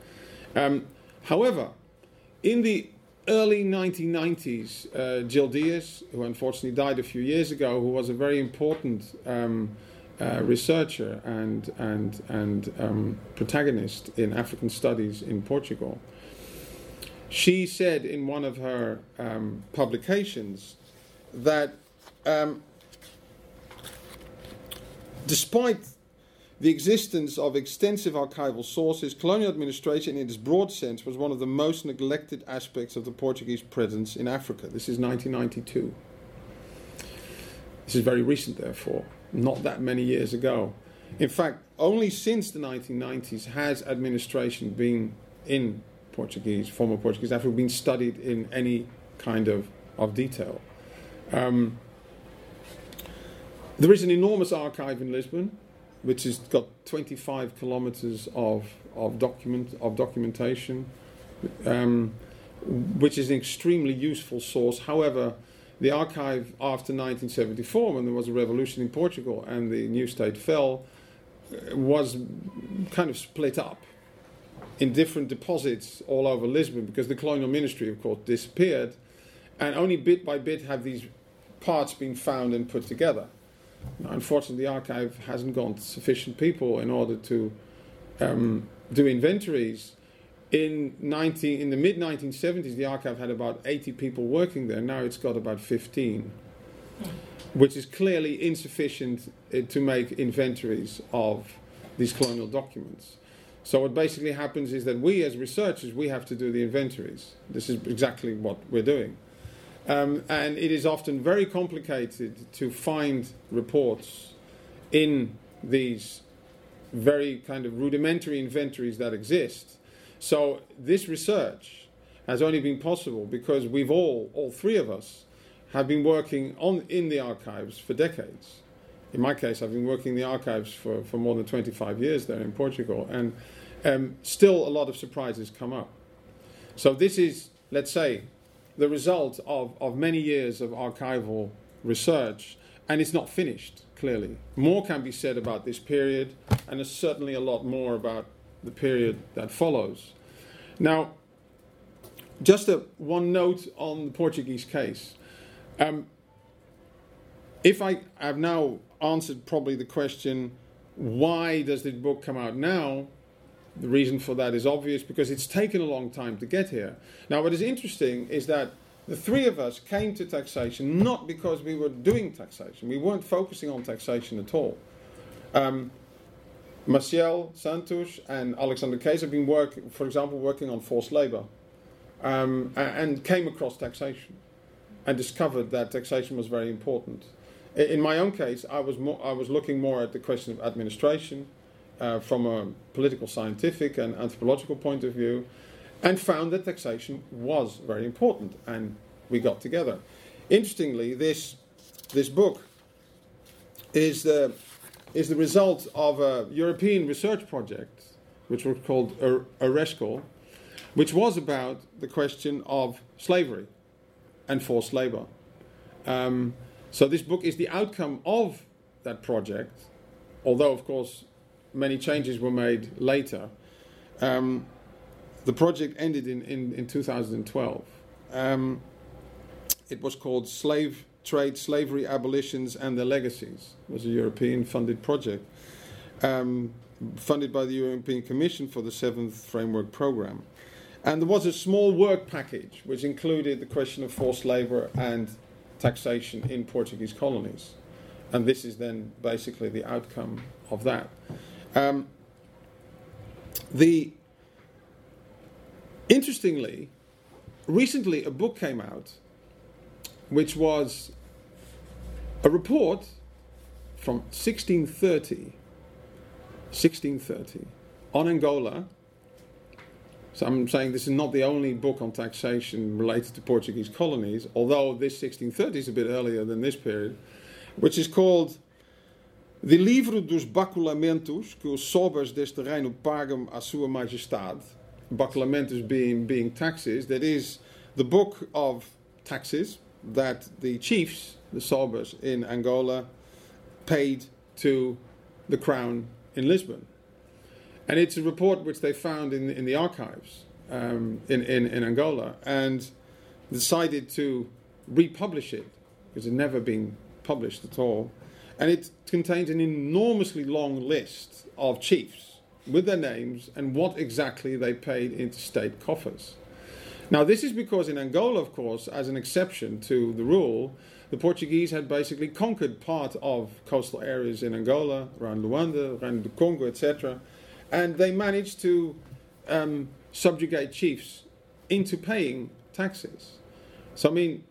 Um, however, in the early 1990s, uh, Jill Dias, who unfortunately died a few years ago, who was a very important um, uh, researcher and, and, and um, protagonist in African studies in Portugal, she said in one of her um, publications that um, despite the existence of extensive archival sources, colonial administration in its broad sense was one of the most neglected aspects of the Portuguese presence in Africa. This is 1992. This is very recent, therefore, not that many years ago. In fact, only since the 1990s has administration been in Portuguese, former Portuguese Africa, been studied in any kind of, of detail. Um, there is an enormous archive in Lisbon, which has got 25 kilometers of, of, document, of documentation, um, which is an extremely useful source. However, the archive after 1974, when there was a revolution in Portugal and the new state fell, uh, was kind of split up in different deposits all over Lisbon because the colonial ministry, of course, disappeared, and only bit by bit have these parts been found and put together. Unfortunately, the archive hasn't got sufficient people in order to um, do inventories. In 19, in the mid 1970s, the archive had about 80 people working there. Now it's got about 15, which is clearly insufficient uh, to make inventories of these colonial documents. So what basically happens is that we as researchers, we have to do the inventories. This is exactly what we're doing. Um, and it is often very complicated to find reports in these very kind of rudimentary inventories that exist. So this research has only been possible because we've all, all three of us, have been working on in the archives for decades. In my case, I've been working in the archives for, for more than 25 years there in Portugal, and um, still a lot of surprises come up. So this is, let's say, the result of, of many years of archival research, and it's not finished, clearly. More can be said about this period, and there's certainly a lot more about the period that follows. Now, just a, one note on the Portuguese case. Um, if I have now answered probably the question, why does this book come out now? The reason for that is obvious because it's taken a long time to get here. Now, what is interesting is that the three of us came to taxation not because we were doing taxation, we weren't focusing on taxation at all. Um, Santos and Alexander Keese have been working, for example, working on forced labor um, and came across taxation and discovered that taxation was very important. In my own case, I was, more, I was looking more at the question of administration uh, from a political, scientific, and anthropological point of view, and found that taxation was very important, and we got together. Interestingly, this, this book is the, is the result of a European research project, which was called EURESCL, which was about the question of slavery and forced labor. Um, so this book is the outcome of that project, although of course many changes were made later. Um, the project ended in, in, in 2012. Um, it was called Slave Trade, Slavery Abolitions and Their Legacies. It was a European funded project, um, funded by the European Commission for the seventh framework program. And there was a small work package which included the question of forced labour and taxation in Portuguese colonies. And this is then basically the outcome of that. Um, the interestingly, recently a book came out, which was a report from 1630, 1630 on Angola. So I'm saying this is not the only book on taxation related to Portuguese colonies, although this 1630 is a bit earlier than this period, which is called The Livro dos Baculamentos que os sobas deste reino pagam à sua majestade. Baculamentos being, being taxes, that is the book of taxes that the chiefs, the sobas in Angola, paid to the crown in Lisbon. And it's a report which they found in, in the archives um, in, in, in Angola and decided to republish it because it had never been published at all. And it contains an enormously long list of chiefs with their names and what exactly they paid into state coffers. Now, this is because in Angola, of course, as an exception to the rule, the Portuguese had basically conquered part of coastal areas in Angola, around Luanda, around the Congo, etc and they managed to um, subjugate chiefs into paying taxes. So, I mean,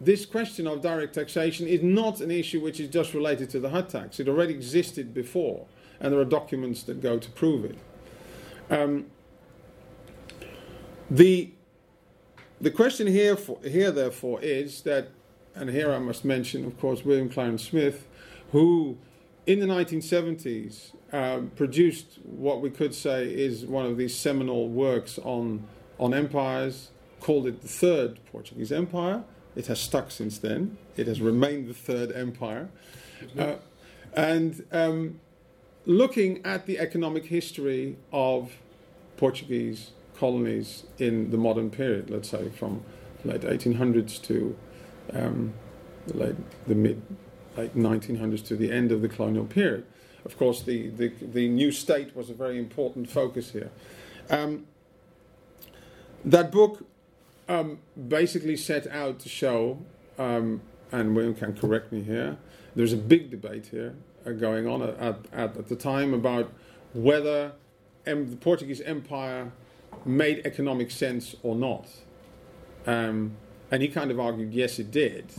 this question of direct taxation is not an issue which is just related to the hut tax. It already existed before, and there are documents that go to prove it. Um, the the question here, for, here therefore is that, and here I must mention, of course, William Clarence Smith, who in the 1970s um, produced what we could say is one of these seminal works on, on empires, called it the Third Portuguese Empire. It has stuck since then, it has remained the Third Empire. Uh, and um, looking at the economic history of Portuguese colonies in the modern period, let's say from late 1800s to um, the, late, the mid late 1900s to the end of the colonial period of course, the, the, the new state was a very important focus here. Um, that book um, basically set out to show, um, and William can correct me here, there's a big debate here uh, going on at, at, at, the time about whether the Portuguese Empire made economic sense or not. Um, and he kind of argued, yes, it did.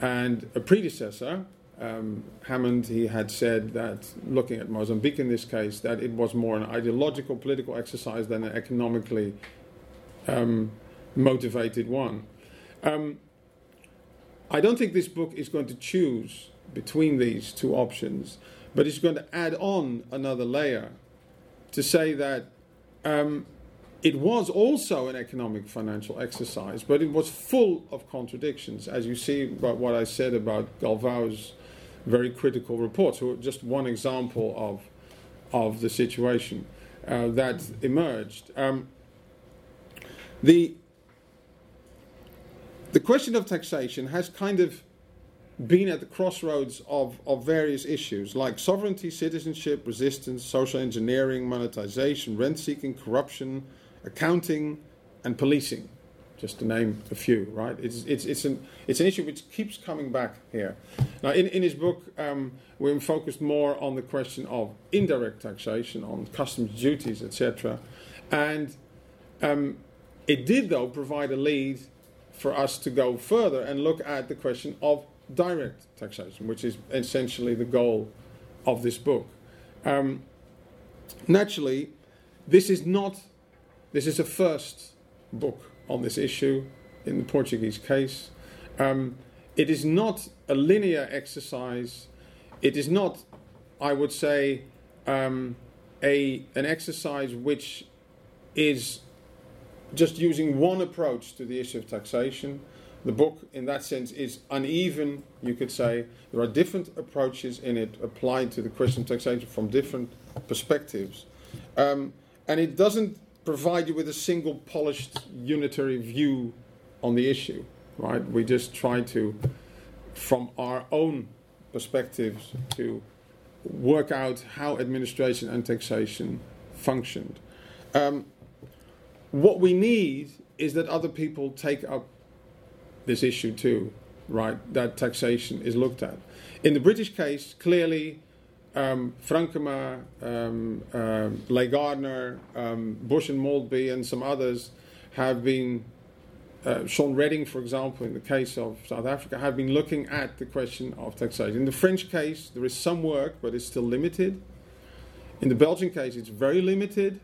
And a predecessor, um, Hammond, he had said that looking at Mozambique in this case, that it was more an ideological political exercise than an economically um, motivated one. Um, I don't think this book is going to choose between these two options, but it's going to add on another layer to say that um, it was also an economic financial exercise, but it was full of contradictions, as you see about what I said about Galvao's very critical report. So, just one example of, of the situation uh, that emerged. Um, the, the question of taxation has kind of been at the crossroads of, of various issues like sovereignty, citizenship, resistance, social engineering, monetization, rent seeking, corruption, accounting, and policing, just to name a few, right? It's, it's, it's, an, it's an issue which keeps coming back here. Now, in, in his book, um, focused more on the question of indirect taxation, on customs duties, etc. And um, it did, though, provide a lead for us to go further and look at the question of direct taxation, which is essentially the goal of this book. Um, naturally, this is not, this is a first book on this issue in the Portuguese case. Um, it is not a linear exercise. It is not, I would say, um, a, an exercise which is just using one approach to the issue of taxation. The book, in that sense, is uneven, you could say. There are different approaches in it applied to the question of taxation from different perspectives. Um, and it doesn't provide you with a single polished unitary view on the issue, right? We just try to, from our own perspectives, to work out how administration and taxation functioned. Um, what we need is that other people take up this issue too, right? That taxation is looked at. In the British case, clearly, um, Frankema, um, uh, Leigh Gardner, um, Bush and Maltby, and some others have been, uh, Sean Redding, for example, in the case of South Africa, have been looking at the question of taxation. In the French case, there is some work, but it's still limited. In the Belgian case, it's very limited.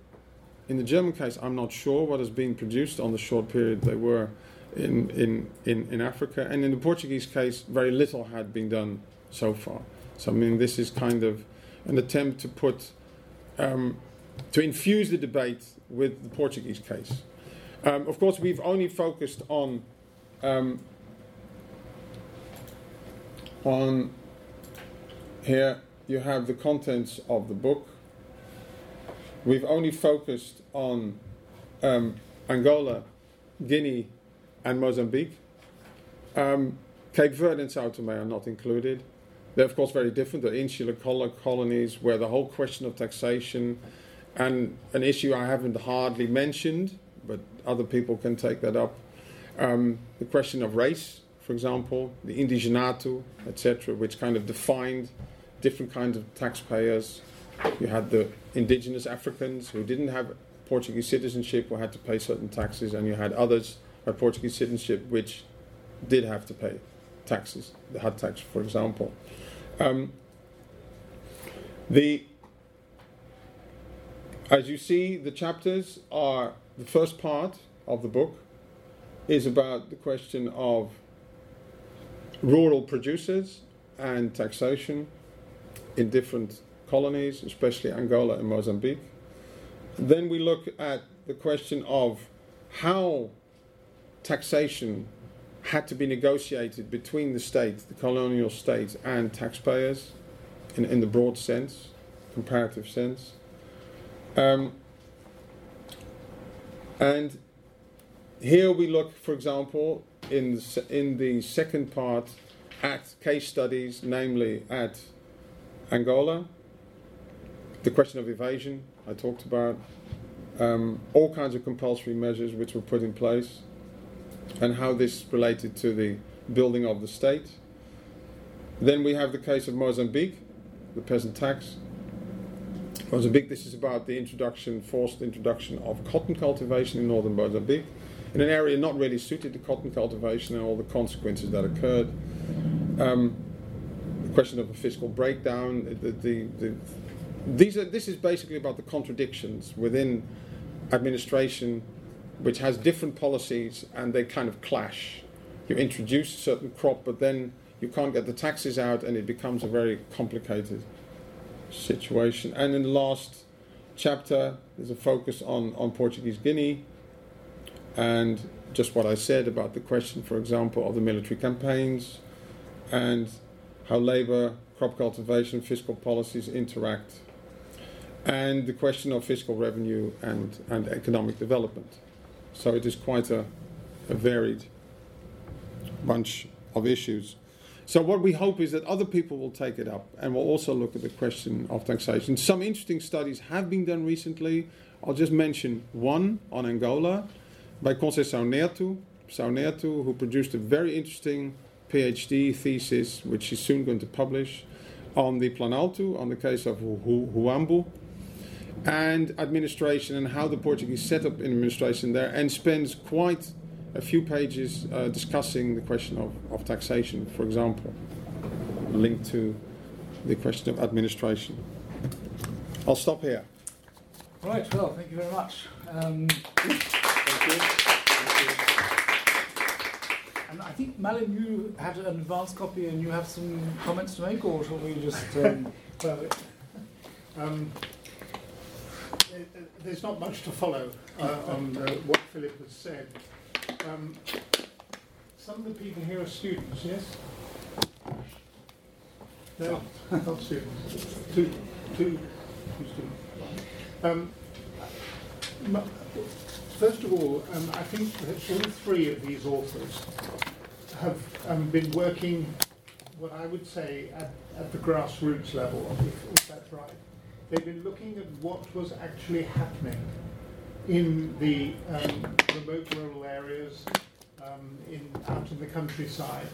In the German case, I'm not sure what has been produced on the short period they were in, in, in, in Africa. And in the Portuguese case, very little had been done so far. So, I mean, this is kind of an attempt to put, um, to infuse the debate with the Portuguese case. Um, of course, we've only focused on, um, on here you have the contents of the book. We've only focused on um, Angola, Guinea, and Mozambique. Um, Cape Verde and Sao Tome are not included. They're, of course, very different. They're insular colonies where the whole question of taxation and an issue I haven't hardly mentioned, but other people can take that up. Um, the question of race, for example, the indigenato, etc., which kind of defined different kinds of taxpayers. You had the indigenous Africans who didn't have Portuguese citizenship or had to pay certain taxes, and you had others by Portuguese citizenship, which did have to pay taxes, the hut tax, for example. Um, the as you see, the chapters are the first part of the book is about the question of rural producers and taxation in different colonies, especially Angola and Mozambique. Then we look at the question of how taxation had to be negotiated between the state, the colonial state, and taxpayers in, in the broad sense, comparative sense. Um, and here we look, for example, in the, in the second part at case studies, namely at Angola, the question of evasion I talked about, um, all kinds of compulsory measures which were put in place and how this related to the building of the state. Then we have the case of Mozambique, the peasant tax. Mozambique, this is about the introduction, forced introduction of cotton cultivation in northern Mozambique, in an area not really suited to cotton cultivation and all the consequences that occurred. Um, the question of a fiscal breakdown. The, the, the, these are, this is basically about the contradictions within administration, which has different policies and they kind of clash. You introduce a certain crop, but then you can't get the taxes out, and it becomes a very complicated situation. And in the last chapter, there's a focus on, on Portuguese Guinea and just what I said about the question, for example, of the military campaigns and how labor, crop cultivation, fiscal policies interact, and the question of fiscal revenue and, and economic development. So it is quite a, a varied bunch of issues. So what we hope is that other people will take it up and will also look at the question of taxation. Some interesting studies have been done recently. I'll just mention one on Angola by Conceição Sao Neto, who produced a very interesting PhD thesis, which she's soon going to publish, on the Planalto, on the case of Huambo, and administration and how the Portuguese set up in administration there, and spends quite a few pages uh, discussing the question of, of taxation, for example, linked to the question of administration. I'll stop here. Right, well, thank you very much. Um, and I think, Malyn, you had an advanced copy and you have some comments to make, or shall we just. Um, (laughs) well, um, there's not much to follow uh, (laughs) on uh, what Philip has said. Um, some of the people here are students, yes? No, not (laughs) students. Two, two, two students. Um, first of all, um, I think that all three of these authors have um, been working, what I would say, at, at the grassroots level, if, if that's right. They've been looking at what was actually happening in the um, remote rural areas, um, in, out in the countryside,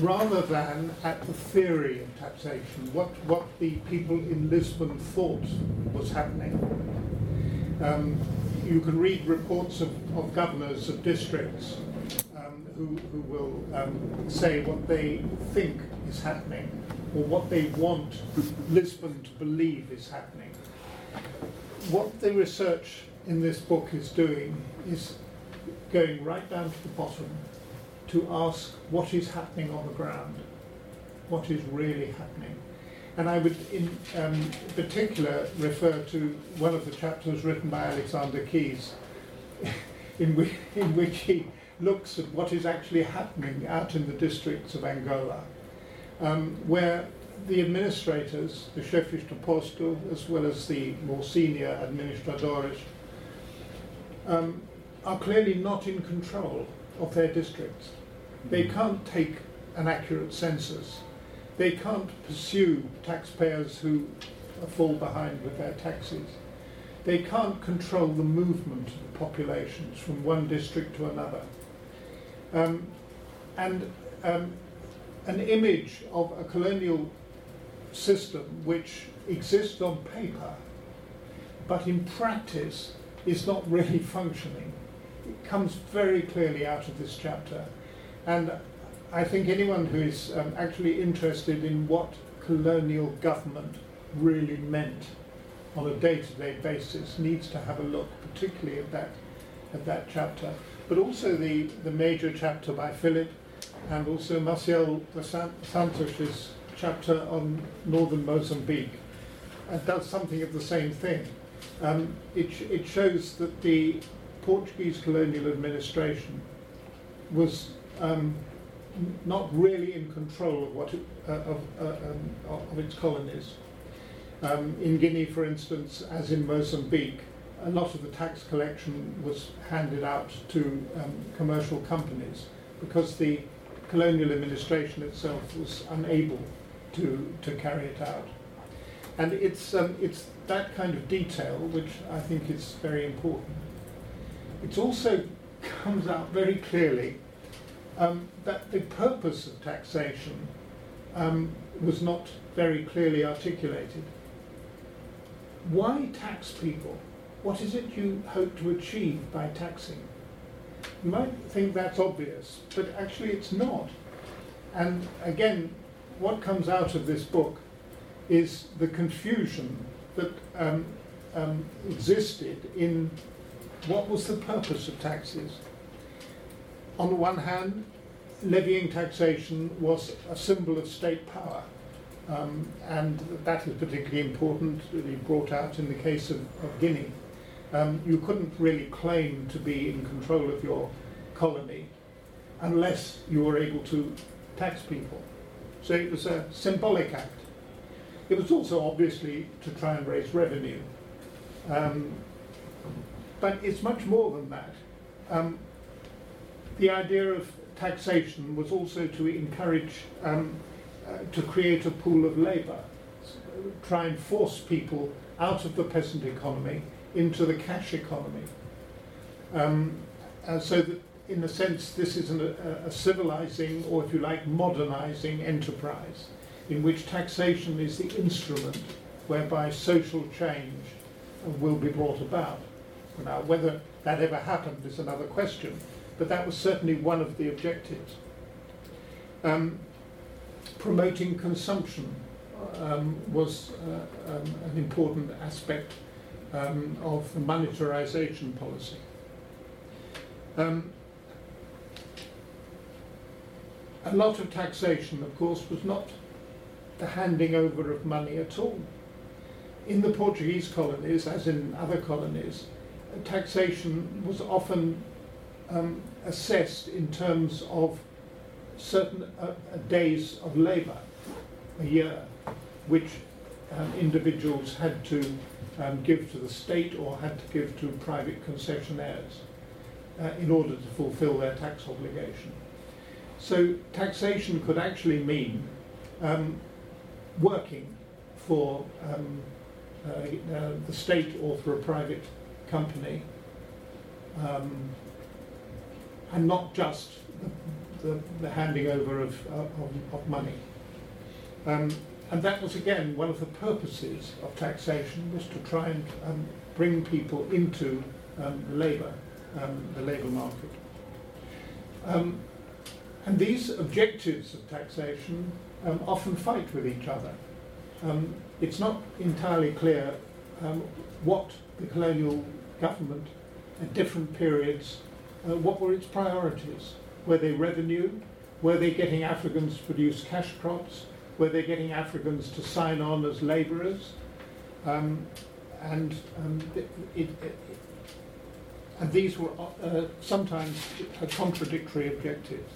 rather than at the theory of taxation, what, what the people in Lisbon thought was happening. Um, you can read reports of, of governors of districts who, who will um, say what they think is happening or what they want Lisbon to believe is happening what the research in this book is doing is going right down to the bottom to ask what is happening on the ground, what is really happening. And I would, in um, particular, refer to one of the chapters written by Alexander Keese, (laughs) in, which, in which he looks at what is actually happening out in the districts of Angola, um, where the administrators, the chefes de posto, as well as the more senior administradores, um, are clearly not in control of their districts. They mm. can't take an accurate census. They can't pursue taxpayers who fall behind with their taxes. They can't control the movement of the populations from one district to another. Um, and um, an image of a colonial system which exists on paper but in practice is not really (laughs) functioning. It comes very clearly out of this chapter. And I think anyone who is um, actually interested in what colonial government really meant on a day-to-day basis needs to have a look, particularly at that, at that chapter. But also the, the major chapter by Philip, and also Maciel Santos's chapter on northern Mozambique and does something of the same thing. Um, it, it shows that the Portuguese colonial administration was um, not really in control of what it, uh, of, uh, um, of its colonies. Um, in Guinea, for instance, as in Mozambique, a lot of the tax collection was handed out to um, commercial companies because the colonial administration itself was unable to, to carry it out. And it's, um, it's that kind of detail which I think is very important. It also comes out very clearly um, that the purpose of taxation um, was not very clearly articulated. Why tax people? What is it you hope to achieve by taxing? You might think that's obvious, but actually it's not. And again, what comes out of this book is the confusion that um, um, existed in what was the purpose of taxes. On the one hand, levying taxation was a symbol of state power, um, and that is particularly important, really brought out in the case of, of Guinea. Um, you couldn't really claim to be in control of your colony unless you were able to tax people. So it was a symbolic act. It was also obviously to try and raise revenue. Um, but it's much more than that. Um, the idea of taxation was also to encourage, um, uh, to create a pool of labour, try and force people out of the peasant economy into the cash economy. Um, uh, so that, in a sense, this is an, a, a civilizing, or if you like, modernizing enterprise, in which taxation is the instrument whereby social change will be brought about. Now, whether that ever happened is another question, but that was certainly one of the objectives. Um, promoting consumption um, was uh, um, an important aspect um, of the monetarization policy. Um, a lot of taxation, of course, was not the handing over of money at all. In the Portuguese colonies, as in other colonies, taxation was often um, assessed in terms of certain uh, days of labour a year, which um, individuals had to um, give to the state or had to give to private concessionaires uh, in order to fulfil their tax obligation. So taxation could actually mean um, working for um, uh, uh, the state or for a private company, um, and not just the, the, the handing over of, of, of money. And that was again one of the purposes of taxation was to try and um, bring people into um, labour, um, the labour market. Um, and these objectives of taxation um, often fight with each other. Um, it's not entirely clear um, what the colonial government at different periods, uh, what were its priorities? Were they revenue? Were they getting Africans to produce cash crops? Were they're getting Africans to sign on as labourers? Um, and um, it, it, it, and these were uh, sometimes contradictory objectives.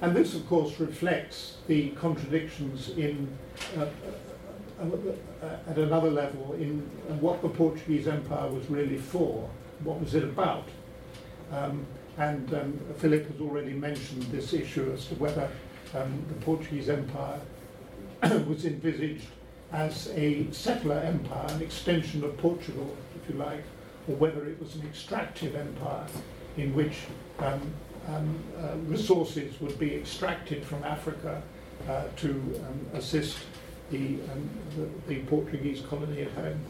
And this, of course, reflects the contradictions in, uh, uh, uh, at another level, in what the Portuguese Empire was really for. What was it about? Um, and um, Philip has already mentioned this issue as to whether um, the Portuguese Empire (clears throat) was envisaged as a settler empire, an extension of Portugal, if you like, or whether it was an extractive empire in which um, um, uh, resources would be extracted from Africa uh, to um, assist the, um, the, the, Portuguese colony at home.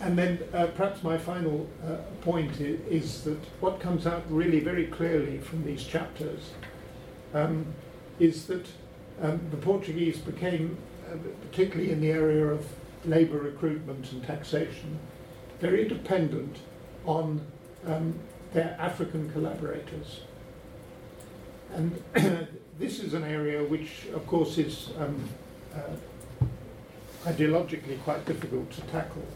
And then uh, perhaps my final uh, point is, is, that what comes out really very clearly from these chapters um, is that um, the Portuguese became, uh, particularly in the area of labour recruitment and taxation, very dependent on um, their African collaborators. And (clears throat) this is an area which, of course, is um, uh, ideologically quite difficult to tackle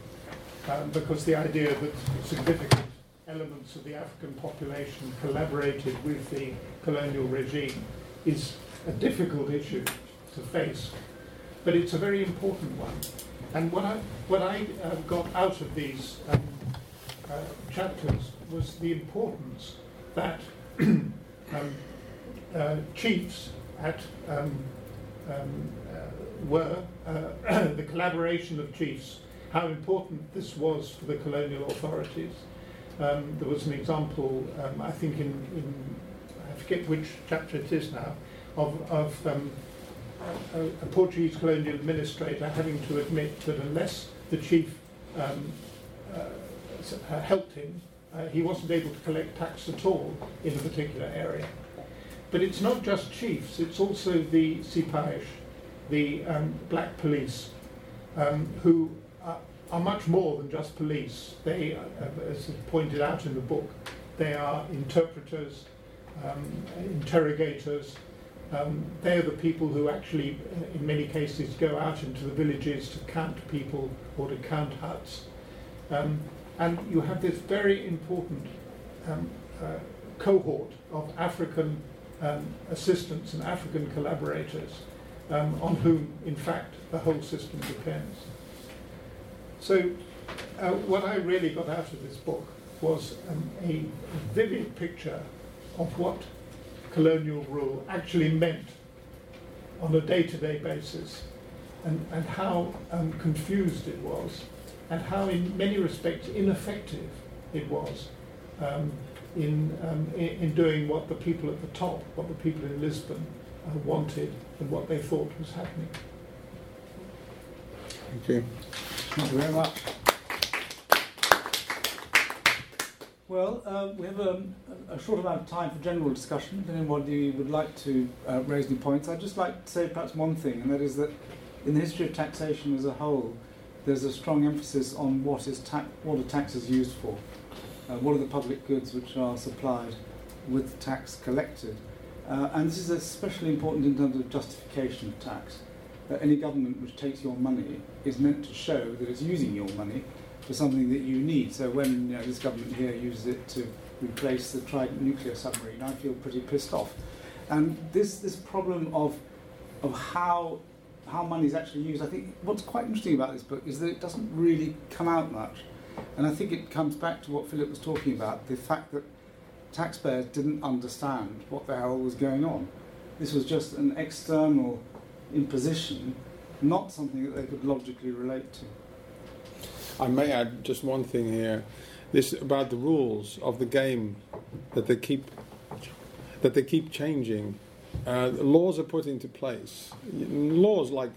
um, because the idea that significant elements of the African population collaborated with the colonial regime is a difficult issue to face, but it's a very important one. And what I, what I uh, got out of these um, uh, chapters was the importance that (clears throat) um, uh, chiefs at um, um, uh, were uh, (coughs) the collaboration of chiefs, how important this was for the colonial authorities. Um, there was an example, um, I think, in, in, I forget which chapter it is now, of, of um, a, a, Portuguese colonial administrator having to admit that unless the chief um, uh, helped him, uh, he wasn't able to collect tax at all in a particular area. But it's not just chiefs, it's also the cipaios, the um, black police, um, who are, much more than just police. They, uh, as pointed out in the book, they are interpreters, um, interrogators. Um, they are the people who actually, in many cases, go out into the villages to count people or to count huts. Um, and you have this very important um, uh, cohort of African um, assistants and African collaborators um, on whom, in fact, the whole system depends. So, uh, what I really got out of this book was um, a vivid picture of what colonial rule actually meant on a day to day basis and, and how um, confused it was and how, in many respects, ineffective it was um, in, um, in, in, doing what the people at the top, what the people in Lisbon uh, wanted, and what they thought was happening. Thank you. Thank you very much. Well, uh, we have um, a short amount of time for general discussion. If anybody would like to uh, raise any points, I'd just like to say perhaps one thing, and that is that in the history of taxation as a whole, there's a strong emphasis on what is ta- what a tax is used for. Uh, what are the public goods which are supplied with tax collected? Uh, and this is especially important in terms of justification of tax. That any government which takes your money is meant to show that it's using your money for something that you need. So when you know, this government here uses it to replace the Trident nuclear submarine, I feel pretty pissed off. And this this problem of of how how money is actually used, I think what's quite interesting about this book is that it doesn't really come out much. And I think it comes back to what Philip was talking about, the fact that taxpayers didn't understand what the hell was going on. This was just an external imposition, not something that they could logically relate to. I may add just one thing here. This about the rules of the game that they keep that they keep changing. Uh, laws are put into place. Laws like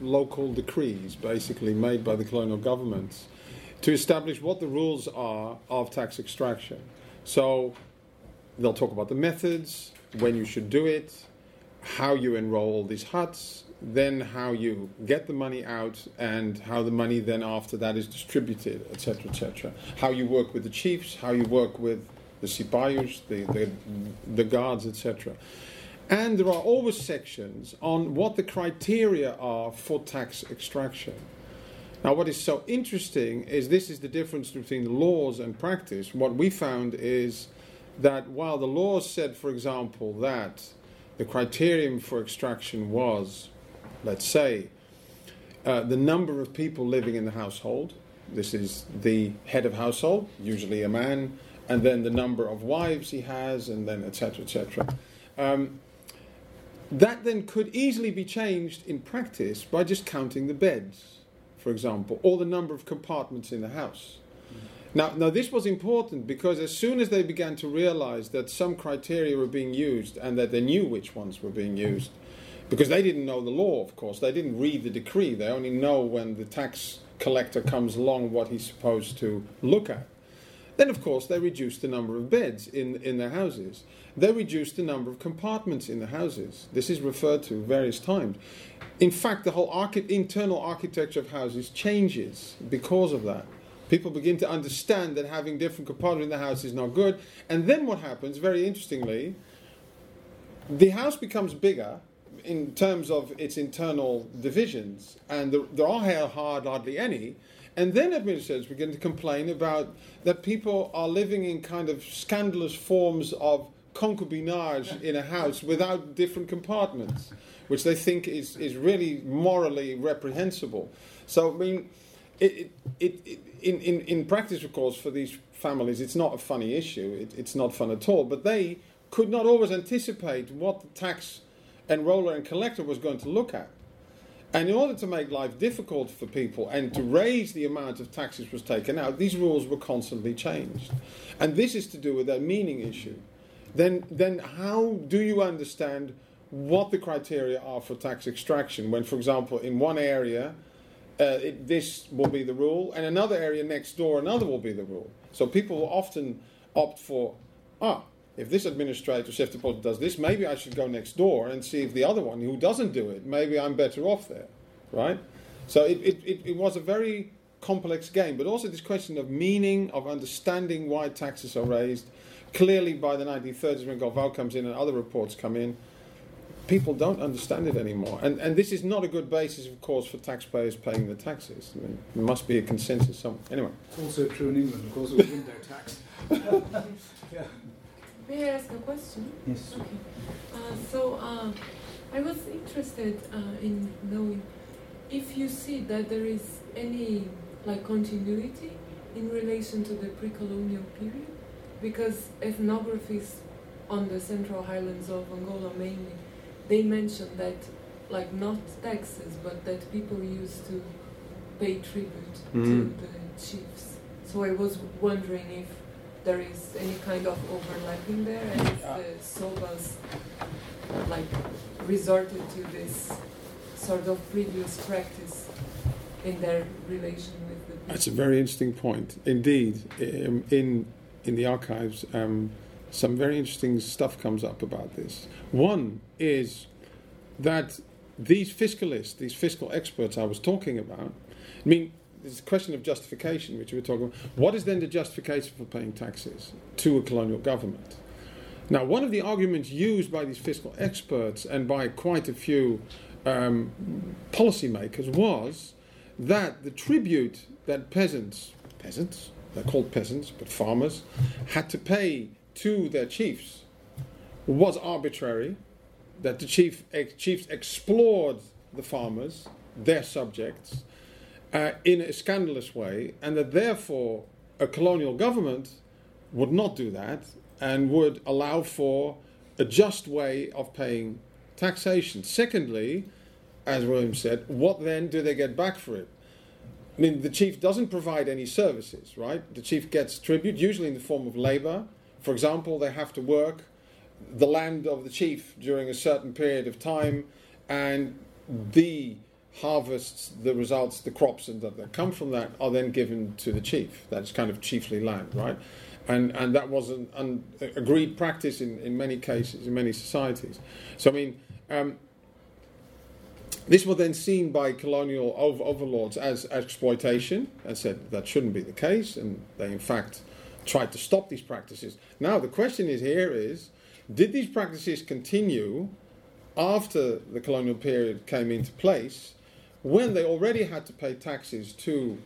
local decrees, basically made by the colonial governments, to establish what the rules are of tax extraction. So they'll talk about the methods, when you should do it, how you enroll all these huts, then how you get the money out and how the money then after that is distributed, etc., etc. How you work with the chiefs, how you work with the cipaios, the, the, the guards, etc. And there are always sections on what the criteria are for tax extraction. Now, what is so interesting is this is the difference between laws and practice. What we found is that while the laws said, for example, that the criterion for extraction was let's say, uh, the number of people living in the household. This is the head of household, usually a man, and then the number of wives he has, and then etc. etc. Um, that then could easily be changed in practice by just counting the beds, for example, or the number of compartments in the house. Now, now, this was important because as soon as they began to realize that some criteria were being used and that they knew which ones were being used, because they didn't know the law, of course. They didn't read the decree. They only know when the tax collector comes along what he's supposed to look at. Then, of course, they reduced the number of beds in, in their houses. They reduced the number of compartments in the houses. This is referred to various times. In fact, the whole archi- internal architecture of houses changes because of that. People begin to understand that having different compartments in the house is not good. And then what happens, very interestingly, the house becomes bigger in terms of its internal divisions, and there, there are hardly any. And then administrators begin to complain about that people are living in kind of scandalous forms of concubinage in a house without different compartments, which they think is, is really morally reprehensible. So, I mean, it, it, it, in, in, in practice, of course, for these families, it's not a funny issue. It, it's not fun at all. But they could not always anticipate what the tax enroller and collector was going to look at. And in order to make life difficult for people and to raise the amount of taxes was taken out, these rules were constantly changed. And this is to do with that meaning issue. Then, then how do you understand what the criteria are for tax extraction when, for example, in one area, uh, it, this will be the rule, and another area next door, another will be the rule. So people will often opt for, ah, if this administrator, chef de poste, does this, maybe I should go next door and see if the other one who doesn't do it, maybe I'm better off there, right? So it, it, it, it was a very complex game, but also this question of meaning, of understanding why taxes are raised. Clearly, by the 1930s, when Galvao comes in and other reports come in, people don't understand it anymore. And, and this is not a good basis, of course, for taxpayers paying the taxes. I mean, there must be a consensus somewhere. Anyway. It's also true in England, of course, with window tax. (laughs) yeah. May I ask a question? Yes. Okay. Uh, so uh, I was interested uh, in knowing if you see that there is any like continuity in relation to the pre-colonial period, because ethnographies on the central highlands of Angola mainly, they mentioned that like not taxes, but that people used to pay tribute mm-hmm. to the chiefs. So I was wondering if there is any kind of overlapping there, and if the Sobas like resorted to this sort of previous practice in their relation with the. People. That's a very interesting point, indeed. Um, in in the archives, um, some very interesting stuff comes up about this. One is that these fiscalists, these fiscal experts I was talking about, I mean, there's a question of justification, which we were talking about. What is then the justification for paying taxes to a colonial government? Now, one of the arguments used by these fiscal experts and by quite a few um, policymakers was that the tribute that peasants, peasants, they're called peasants, but farmers, had to pay to their chiefs was arbitrary, that the chief, ex, chiefs explored the farmers, their subjects, uh, in a scandalous way, and that therefore a colonial government would not do that and would allow for a just way of paying taxation. Secondly, as William said, what then do they get back for it? I mean, the chief doesn't provide any services, right? The chief gets tribute, usually in the form of labor. For example, they have to work the land of the chief during a certain period of time, and the harvests, the results, the crops that, that come from that are then given to the chief. That's kind of chiefly land, right? And, and that was an, an agreed practice in, in many cases, in many societies. So, I mean, um, this was then seen by colonial over- overlords as, as exploitation and said that shouldn't be the case, and they, in fact, tried to stop these practices. Now, the question is here is did these practices continue after the colonial period came into place? when they already had to pay taxes to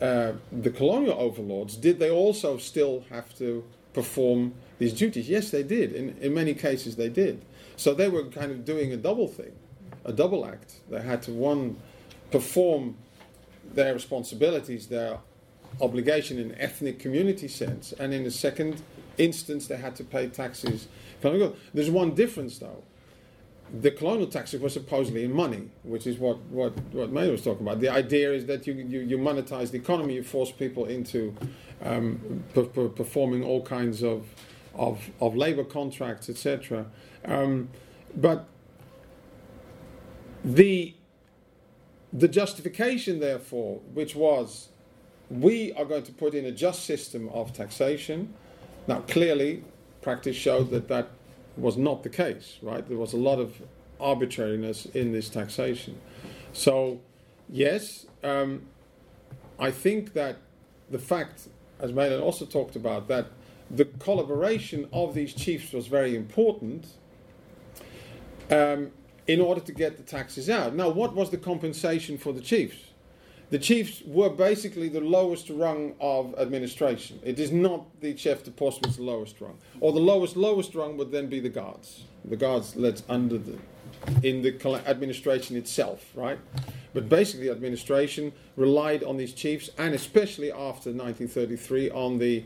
uh, the colonial overlords, did they also still have to perform these duties? Yes, they did. In, in many cases, they did. So they were kind of doing a double thing, a double act. They had to, one, perform their responsibilities, their obligation in ethnic community sense, and in the second instance, they had to pay taxes. There's one difference, though the colonial taxes were supposedly in money, which is what, what, what May was talking about. The idea is that you, you, you monetize the economy, you force people into um, per, per performing all kinds of, of, of labor contracts, etc. Um, but the, the justification, therefore, which was we are going to put in a just system of taxation, now clearly practice showed that that was not the case, right? There was a lot of arbitrariness in this taxation. So, yes, um, I think that the fact, as Malyn also talked about, that the collaboration of these chiefs was very important um, in order to get the taxes out. Now, what was the compensation for the chiefs? The chiefs were basically the lowest rung of administration. It is not the chef de poste was the lowest rung, or the lowest lowest rung would then be the guards. The guards led under the in the administration itself, right? But basically, administration relied on these chiefs, and especially after 1933, on the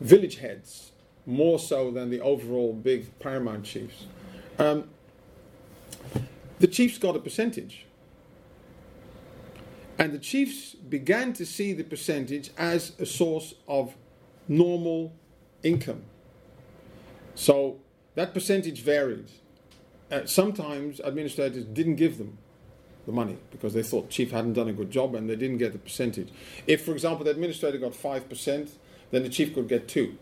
village heads more so than the overall big paramount chiefs. Um, the chiefs got a percentage and the chiefs began to see the percentage as a source of normal income. So that percentage varied. Uh, sometimes administrators didn't give them the money because they thought chief hadn't done a good job and they didn't get the percentage. If, for example, the administrator got 5%, then the chief could get 2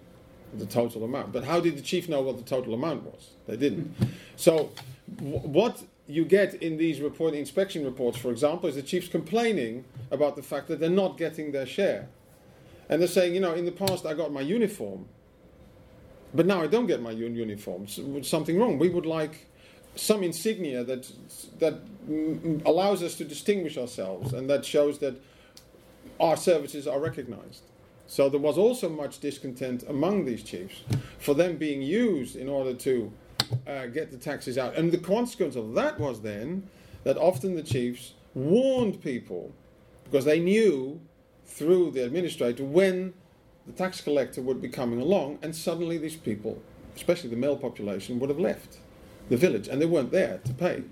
the total amount. But how did the chief know what the total amount was? They didn't. So, w- what you get in these report inspection reports, for example, is the chiefs complaining about the fact that they're not getting their share, and they're saying, you know, in the past I got my uniform, but now I don't get my un- uniform. So, something wrong. We would like some insignia that that mm, allows us to distinguish ourselves and that shows that our services are recognized. So there was also much discontent among these chiefs for them being used in order to uh, get the taxes out. And the consequence of that was then that often the chiefs warned people because they knew through the administrator when the tax collector would be coming along, and suddenly these people, especially the male population, would have left the village and they weren't there to pay.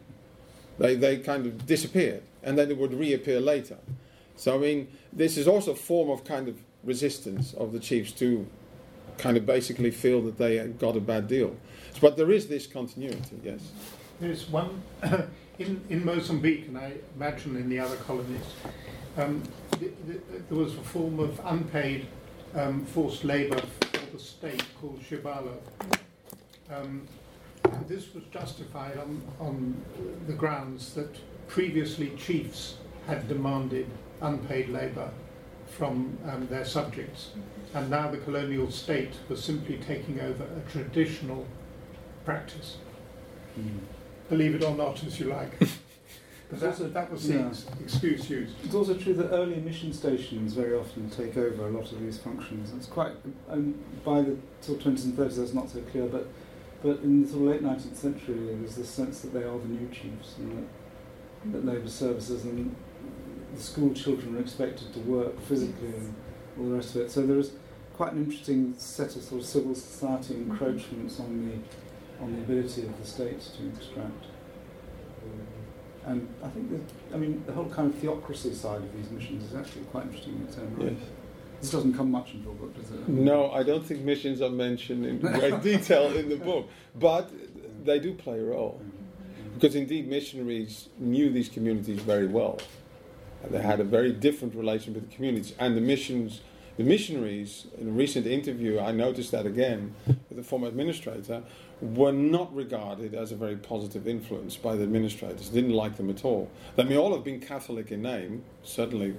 They, they kind of disappeared and then they would reappear later. So, I mean, this is also a form of kind of resistance of the chiefs to kind of basically feel that they got a bad deal. But there is this continuity, yes. There's one (coughs) in, in Mozambique, and I imagine in the other colonies, um, th- th- there was a form of unpaid um, forced labour for the state called chibalo. Um, this was justified on, on the grounds that previously chiefs had demanded unpaid labour from um, their subjects. And now the colonial state was simply taking over a traditional practice. Believe it or not, as you like. (laughs) But that, also- that was the yeah. excuse used. It's also true that early mission stations very often take over a lot of these functions. It's quite um, by the sort of 20s and 30s that's not so clear, but but in the sort of late 19th century there's this sense that they are the new chiefs and that, that labour services and the school children are expected to work physically and all the rest of it. So there is quite an interesting set of sort of civil society encroachments on the on the ability of the state to extract. And I think I mean, the whole kind of theocracy side of these missions is actually quite interesting in its own right. Yes. This doesn't come much into your book, does it? No, I don't think missions are mentioned in (laughs) great detail in the book, but they do play a role. Mm-hmm. Because indeed, missionaries knew these communities very well. They had a very different relation with the communities. And the missions, the missionaries, in a recent interview, I noticed that again with (laughs) the former administrator, were not regarded as a very positive influence by the administrators. Didn't like them at all. They may all have been Catholic in name, certainly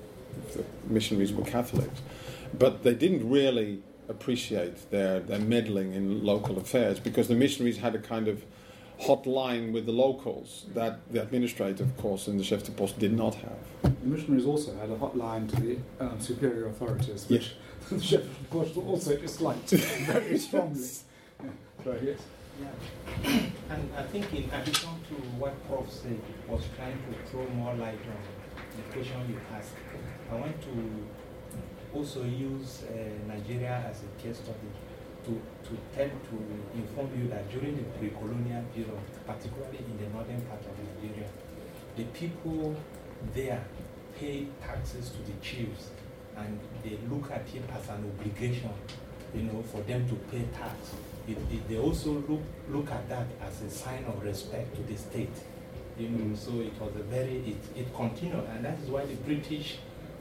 the missionaries were Catholics, but they didn't really appreciate their, their meddling in local affairs because the missionaries had a kind of hotline with the locals that the administrator, of course, and the chef de poste did not have. The missionaries also had a hotline to the um, superior authorities, which (laughs) the chef de poste also disliked very (laughs) strongly. Yeah. Sorry, yes. Yeah. and I think in addition to what Prof said, was trying to throw more light on the question you asked. I want to also use uh, Nigeria as a case study to, to tell, to inform you that during the pre-colonial period, particularly in the northern part of Nigeria, the people there pay taxes to the chiefs and they look at it as an obligation, you know, for them to pay tax. It, it, they also look, look at that as a sign of respect to the state. You know, mm. so it was a very, it, it continued, and that is why the British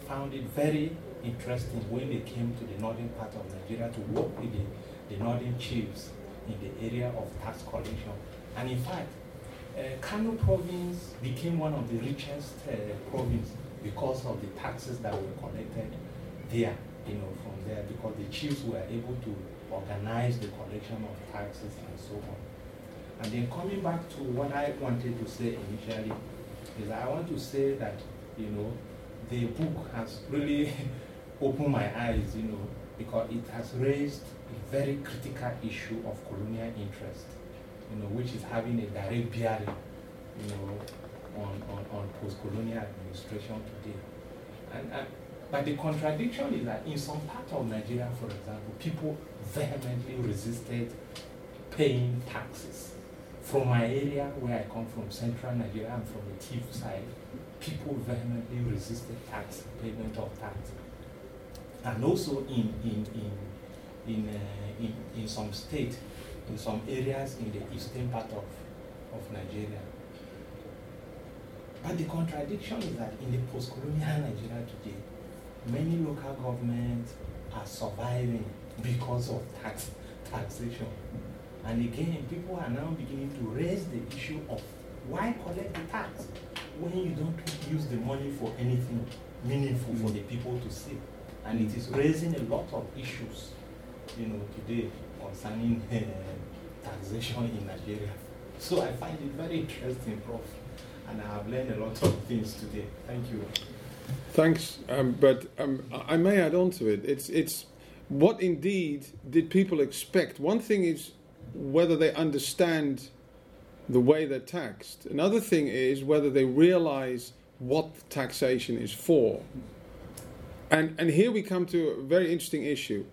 found it very interesting when they came to the northern part of Nigeria to work with the, the northern chiefs in the area of tax collection. And in fact, uh, Kano province became one of the richest uh, province because of the taxes that were collected there, you know, from there, because the chiefs were able to organize the collection of taxes and so on. And then coming back to what I wanted to say initially, is I want to say that, you know, the book has really (laughs) opened my eyes, you know, because it has raised very critical issue of colonial interest, you know, which is having a direct bearing, you know, on, on, on post-colonial administration today. And, and, but the contradiction is that in some part of Nigeria, for example, people vehemently resisted paying taxes. From my area where I come from, central Nigeria, I'm from the Tiv side, people vehemently resisted tax, payment of tax. And also in, in, in, in, uh, in, in some state, in some areas in the eastern part of, of Nigeria. But the contradiction is that in the post-colonial Nigeria today, many local governments are surviving because of tax. taxation. And again, people are now beginning to raise the issue of why collect the tax when you don't use the money for anything meaningful for the people to see. And it is raising a lot of issues, you know, today concerning uh, (laughs) taxation in Nigeria. So I find it very interesting, Prof. And I have learned a lot of things today. Thank you. Thanks, um, but um, I may add on to it. It's it's what indeed did people expect? One thing is whether they understand the way they're taxed. Another thing is whether they realize what taxation is for. And and here we come to a very interesting issue,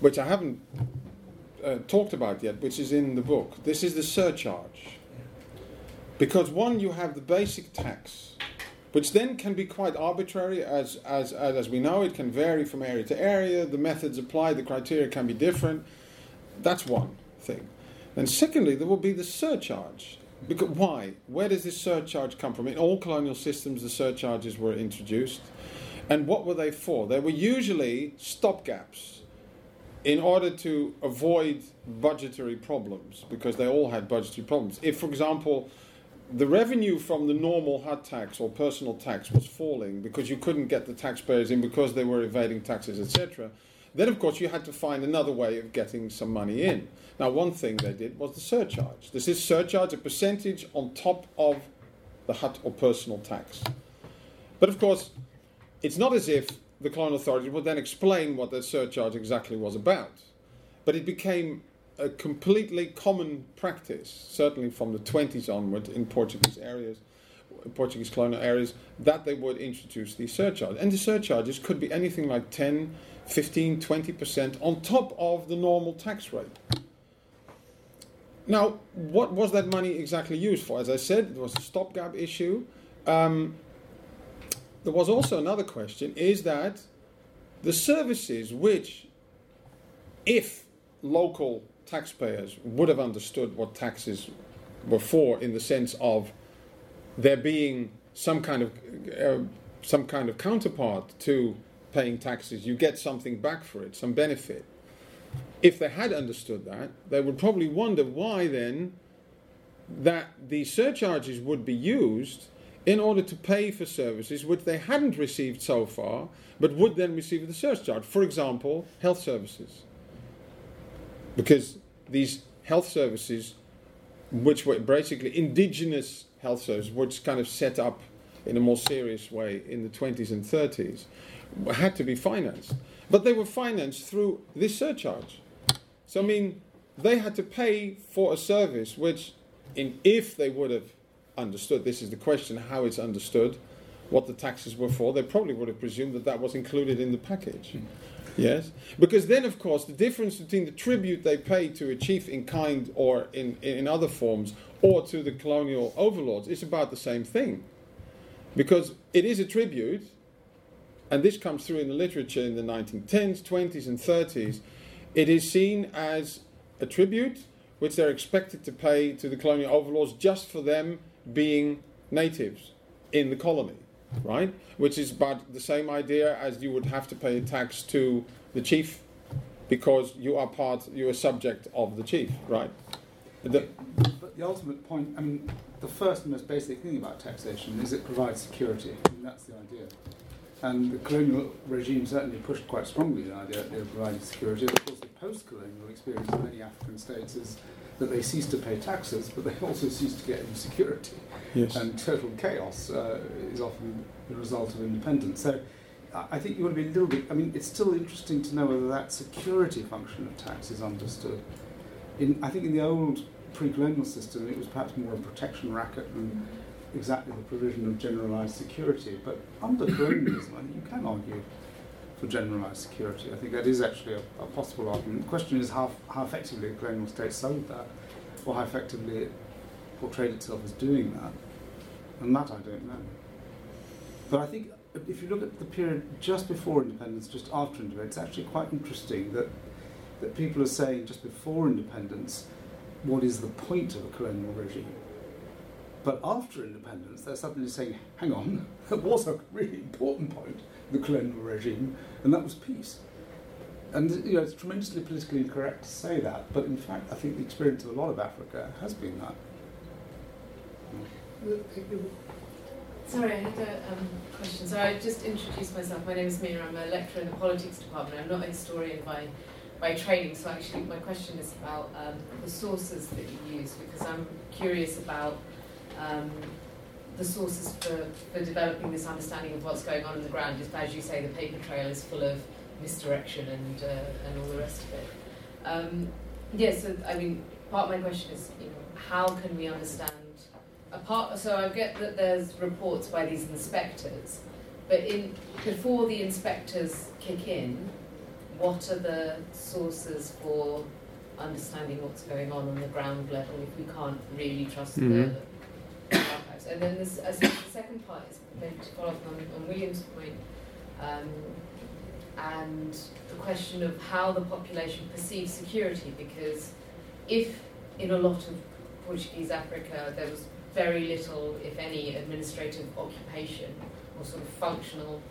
which I haven't uh, talked about yet, which is in the book. This is the surcharge. Because one, you have the basic tax, which then can be quite arbitrary, as, as, as, we know, it can vary from area to area, the methods applied, the criteria can be different. That's one thing. And secondly, there will be the surcharge. Because, why? Where does this surcharge come from? In all colonial systems, the surcharges were introduced. And what were they for? They were usually stopgaps in order to avoid budgetary problems, because they all had budgetary problems. If, for example, the revenue from the normal hut tax or personal tax was falling because you couldn't get the taxpayers in because they were evading taxes, etc., then of course you had to find another way of getting some money in. Now, one thing they did was the surcharge. This is surcharge, a percentage on top of the hut or personal tax. But of course, it's not as if the colonial authorities would then explain what that surcharge exactly was about. But it became a completely common practice, certainly from the 20s onward in Portuguese areas, Portuguese colonial areas, that they would introduce these surcharges. And the surcharges could be anything like 10, 15, 20% on top of the normal tax rate. Now, what was that money exactly used for? As I said, it was a stopgap issue. Um, there was also another question is that the services which, if local taxpayers would have understood what taxes were for in the sense of there being some kind of uh, some kind of counterpart to paying taxes you get something back for it some benefit. If they had understood that they would probably wonder why then that the surcharges would be used in order to pay for services which they hadn't received so far but would then receive the surcharge for example health services because these health services, which were basically indigenous health services, which kind of set up in a more serious way in the 20s and 30s, had to be financed. But they were financed through this surcharge. So, I mean, they had to pay for a service which, in, if they would have understood, this is the question how it's understood, what the taxes were for, they probably would have presumed that that was included in the package. Yes, because then, of course, the difference between the tribute they pay to a chief in kind or in, in other forms or to the colonial overlords is about the same thing. Because it is a tribute, and this comes through in the literature in the 1910s, 20s, and 30s. It is seen as a tribute which they're expected to pay to the colonial overlords just for them being natives in the colony right? Which is about the same idea as you would have to pay a tax to the chief because you are part, you are subject of the chief, right? The, but the ultimate point, I mean, the first and most basic thing about taxation is it provides security. I mean, that's the idea. And the colonial regime certainly pushed quite strongly the idea of providing security. Of course, the post-colonial experience of many African states is that they cease to pay taxes, but they also cease to get any security. Yes. And total chaos uh, is often the result of independence. So I think you want to be a little bit, I mean, it's still interesting to know whether that security function of tax is understood. In, I think in the old pre-colonial system, it was perhaps more a protection racket than exactly the provision of generalized security. But under colonialism, I think you can argue for generalised security. I think that is actually a, a, possible argument. The question is how, how effectively the colonial state sold that, or how effectively it portrayed itself as doing that. And that I don't know. But I think if you look at the period just before independence, just after independence, it's actually quite interesting that, that people are saying just before independence, what is the point of a colonial regime? But after independence, they're suddenly saying, hang on, (laughs) that was a really important point the colonial regime, and that was peace. and you know, it's tremendously politically incorrect to say that, but in fact, I think the experience of a lot of Africa has been that. Sorry, I had a um, question. So I just introduced myself. My name is Mina. I'm a lecturer in the politics department. I'm not a historian by by training. So actually, my question is about um, the sources that you use because I'm curious about um, the sources for, for developing this understanding of what's going on in the ground. Just as you say, the paper trail is full of misdirection and uh, and all the rest of it. Um, yes, yeah, so, I mean, part of my question is, you know, how can we understand apart, so I get that there's reports by these inspectors, but in before the inspectors kick in, what are the sources for understanding what's going on on the ground level if we can't really trust mm-hmm. the? And then this, the second part is maybe to follow up on, on William's point, um, and the question of how the population perceives security, because if in a lot of Portuguese Africa there was very little, if any, administrative occupation or sort of functional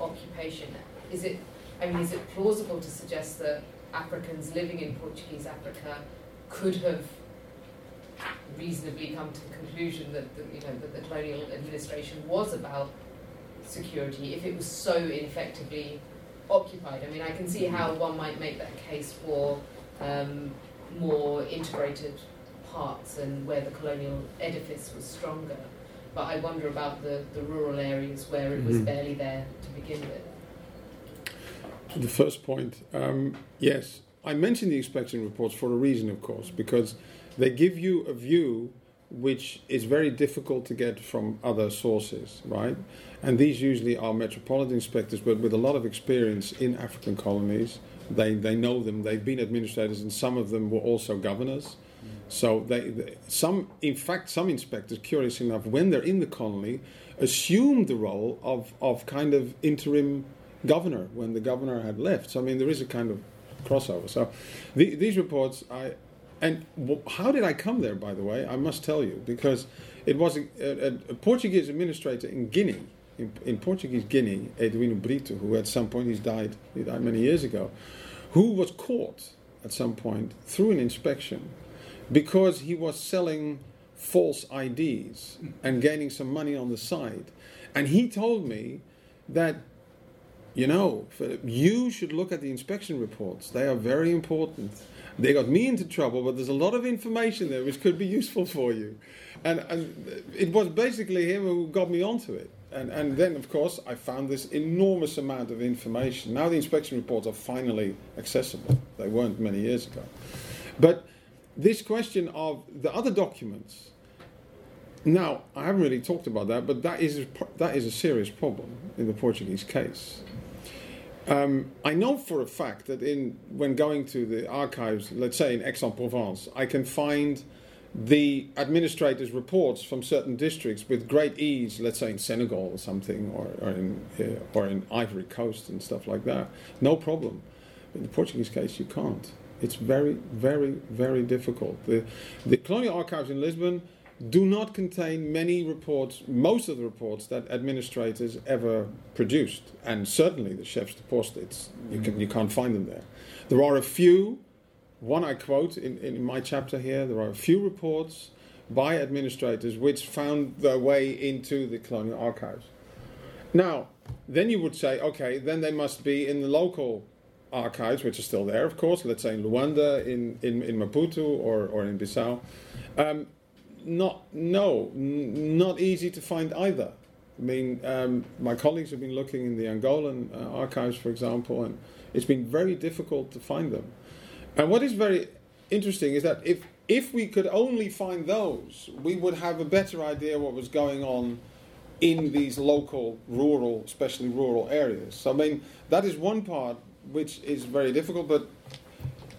occupation. Is it, I mean, is it plausible to suggest that Africans living in Portuguese Africa could have reasonably come to the conclusion that the, you know that the colonial administration was about security if it was so ineffectively occupied. I mean, I can see how one might make that case for um, more integrated parts and where the colonial edifice was stronger. But I wonder about the, the rural areas where it was mm-hmm. barely there to begin with. To the first point, um, yes, I mentioned the inspection reports for a reason, of course, because they give you a view which is very difficult to get from other sources, right? And these usually are metropolitan inspectors, but with a lot of experience in African colonies. They, they know them, they've been administrators, and some of them were also governors. So they, they, some, in fact, some inspectors, curious enough, when they're in the colony, assume the role of, of kind of interim governor when the governor had left. So I mean, there is a kind of crossover. So the, these reports, I and how did I come there? By the way, I must tell you because it was a, a, Portuguese administrator in Guinea, in, in, Portuguese Guinea, Eduino Brito, who at some point he's died, he died many years ago, who was caught at some point through an inspection because he was selling false IDs and gaining some money on the side. And he told me that, you know, Philip, you should look at the inspection reports. They are very important. They got me into trouble, but there's a lot of information there which could be useful for you. And, and it was basically him who got me onto it. And, and then, of course, I found this enormous amount of information. Now the inspection reports are finally accessible. They weren't many years ago. But this question of the other documents. Now, I haven't really talked about that, but that is, that is a serious problem in the Portuguese case. Um, I know for a fact that in when going to the archives, let's say in Aix-en-Provence, I can find the administrators' reports from certain districts with great ease, let's say in Senegal or something, or, or in uh, or in Ivory Coast and stuff like that. No problem. In the Portuguese case, you can't. It's very, very, very difficult. The, the colonial archives in Lisbon do not contain many reports, most of the reports that administrators ever produced, and certainly the chefs de poste. It's, you, can, you can't find them there. There are a few, one I quote in, in my chapter here, there are a few reports by administrators which found their way into the colonial archives. Now, then you would say, okay, then they must be in the local archives, which are still there, of course, let's say in Luanda, in, in, in Maputo, or, or in Bissau. Um, not, no, n- not easy to find either. I mean, um, my colleagues have been looking in the Angolan uh, archives, for example, and it's been very difficult to find them. And what is very interesting is that if, if we could only find those, we would have a better idea what was going on in these local, rural, especially rural areas. So, I mean, that is one part which is very difficult. But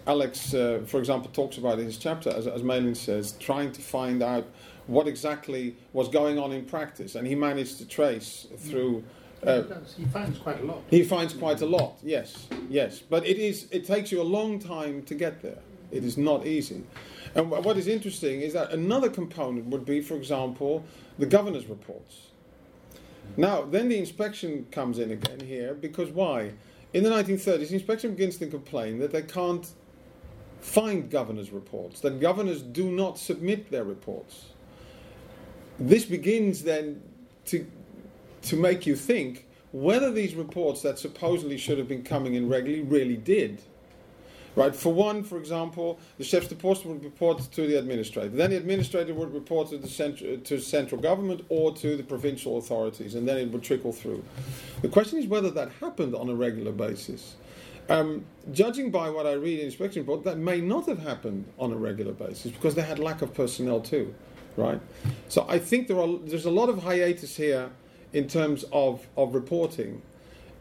Alex, uh, for example, talks about in his chapter, as, as Malyn says, trying to find out what exactly was going on in practice, and he managed to trace through. Uh, he finds quite a lot. He finds quite a lot. Yes, yes, but it is. It takes you a long time to get there. It is not easy. And what is interesting is that another component would be, for example, the governor's reports. Now, then the inspection comes in again here because why? in the 1930s, the inspection begins to complain that they can't find governors' reports, that governors do not submit their reports. This begins then to, to make you think whether these reports that supposedly should have been coming in regularly really did. Right. For one, for example, the chefs de poste would report to the administrator. Then the administrator would report to the central, to central government or to the provincial authorities, and then it would trickle through. The question is whether that happened on a regular basis. Um, judging by what I read in the inspection report, that may not have happened on a regular basis because they had lack of personnel too, right? So I think there are there's a lot of hiatus here in terms of, of reporting,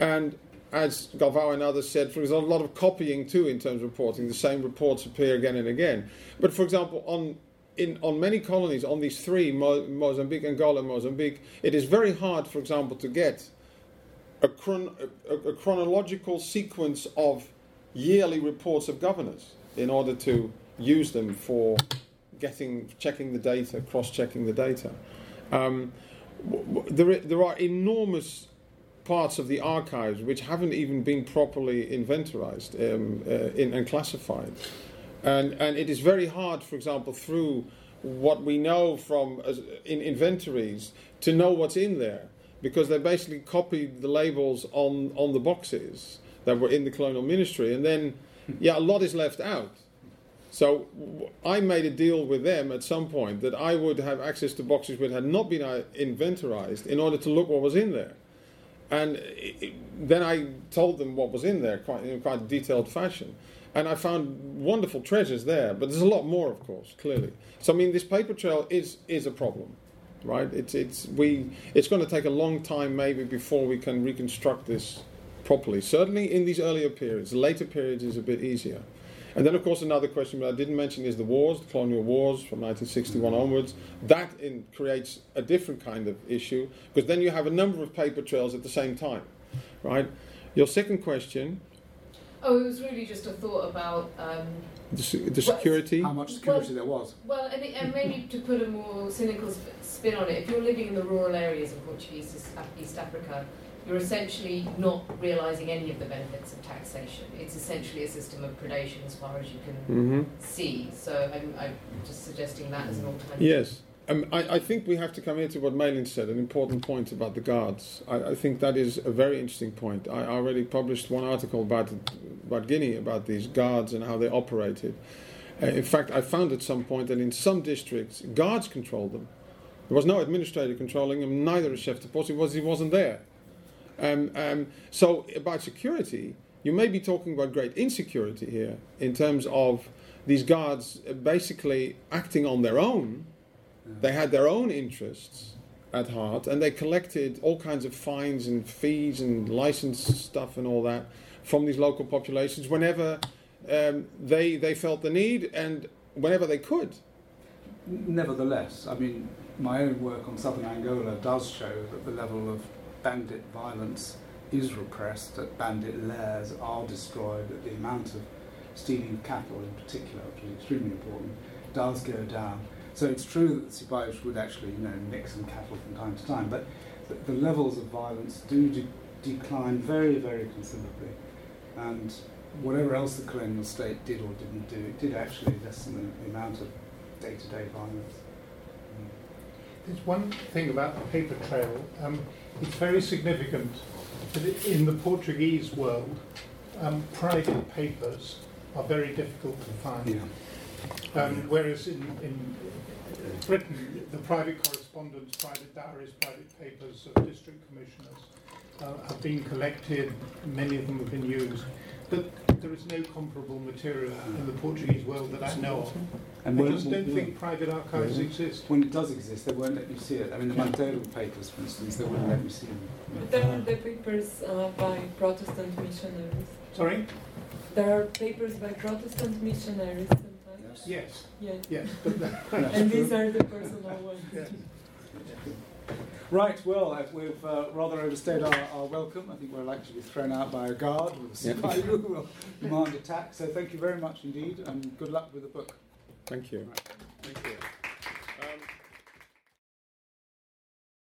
and as Galvao and others said, there's a lot of copying too in terms of reporting. The same reports appear again and again. But for example, on in, on many colonies, on these three, Mo- Mozambique, Angola, Mozambique, it is very hard, for example, to get a, chron- a, a, chronological sequence of yearly reports of governors in order to use them for getting checking the data, cross-checking the data. Um, there, there are enormous parts of the archives which haven't even been properly inventorized um, uh, in, and classified. And, and it is very hard, for example, through what we know from uh, in inventories to know what's in there because they basically copied the labels on, on the boxes that were in the colonial ministry, and then, yeah, a lot is left out. So I made a deal with them at some point that I would have access to boxes which had not been uh, inventorized in order to look what was in there. And then I told them what was in there quite, in quite a detailed fashion. And I found wonderful treasures there, but there's a lot more, of course, clearly. So, I mean, this paper trail is, is a problem right? It's it's we it's going to take a long time maybe before we can reconstruct this properly. Certainly in these earlier periods, later periods is a bit easier. And then, of course, another question that I didn't mention is the wars, the colonial wars from 1961 onwards. That in, creates a different kind of issue because then you have a number of paper trails at the same time, right? Your second question Oh, it was really just a thought about um, the, the, security. How much security well, there was. Well, and, it, and, maybe to put a more cynical spin on it, if you're living in the rural areas of Portuguese East Africa, you're essentially not realising any of the benefits of taxation. It's essentially a system of predation as far as you can mm-hmm. see. So I'm, I'm, just suggesting that as an alternative. Yes. Um, I, I, think we have to come into what Malyn said, an important point about the guards. I, I, think that is a very interesting point. I already published one article about, about Guinea, about these guards and how they operated. Uh, in fact, I found at some point that in some districts, guards controlled them. There was no administrator controlling them, neither a chef de poste, was, he wasn't there. Um, um, so, about security, you may be talking about great insecurity here in terms of these guards basically acting on their own they had their own interests at heart, and they collected all kinds of fines and fees and license stuff and all that from these local populations whenever um, they they felt the need and whenever they could. Nevertheless, I mean, my own work on southern Angola does show that the level of bandit violence is repressed, that bandit lairs are destroyed, that the amount of stealing cattle in particular, which is extremely important, does go down. So it's true that the cipaios would actually, you know, mix some cattle from time to time, but the, the levels of violence do de- decline very, very considerably. And whatever else the colonial state did or didn't do, it did actually lessen the, amount of day-to-day violence. There's one thing about the paper trail. Um, it's very significant that in the Portuguese world, um, private papers are very difficult to find. Yeah. Um, whereas in, in Britain, the private correspondence, private diaries, private papers of district commissioners uh, have been collected, many of them have been used. But there is no comparable material in the Portuguese world that I know of. And I just don't think private archives exist. When it does exist, they won't let you see it. I mean, the Monteiro papers, for instance, they wouldn't let me see them. But there are the papers uh, by Protestant missionaries. Sorry? There are papers by Protestant missionaries Yes. Yes. Yes. and these are the personal ones. (laughs) Right, well, uh, we've uh, rather overstayed our, our, welcome. I think we're likely to be thrown out by a guard with a spy who will demand attack. So thank you very much indeed, and good luck with the book. Thank you. Right.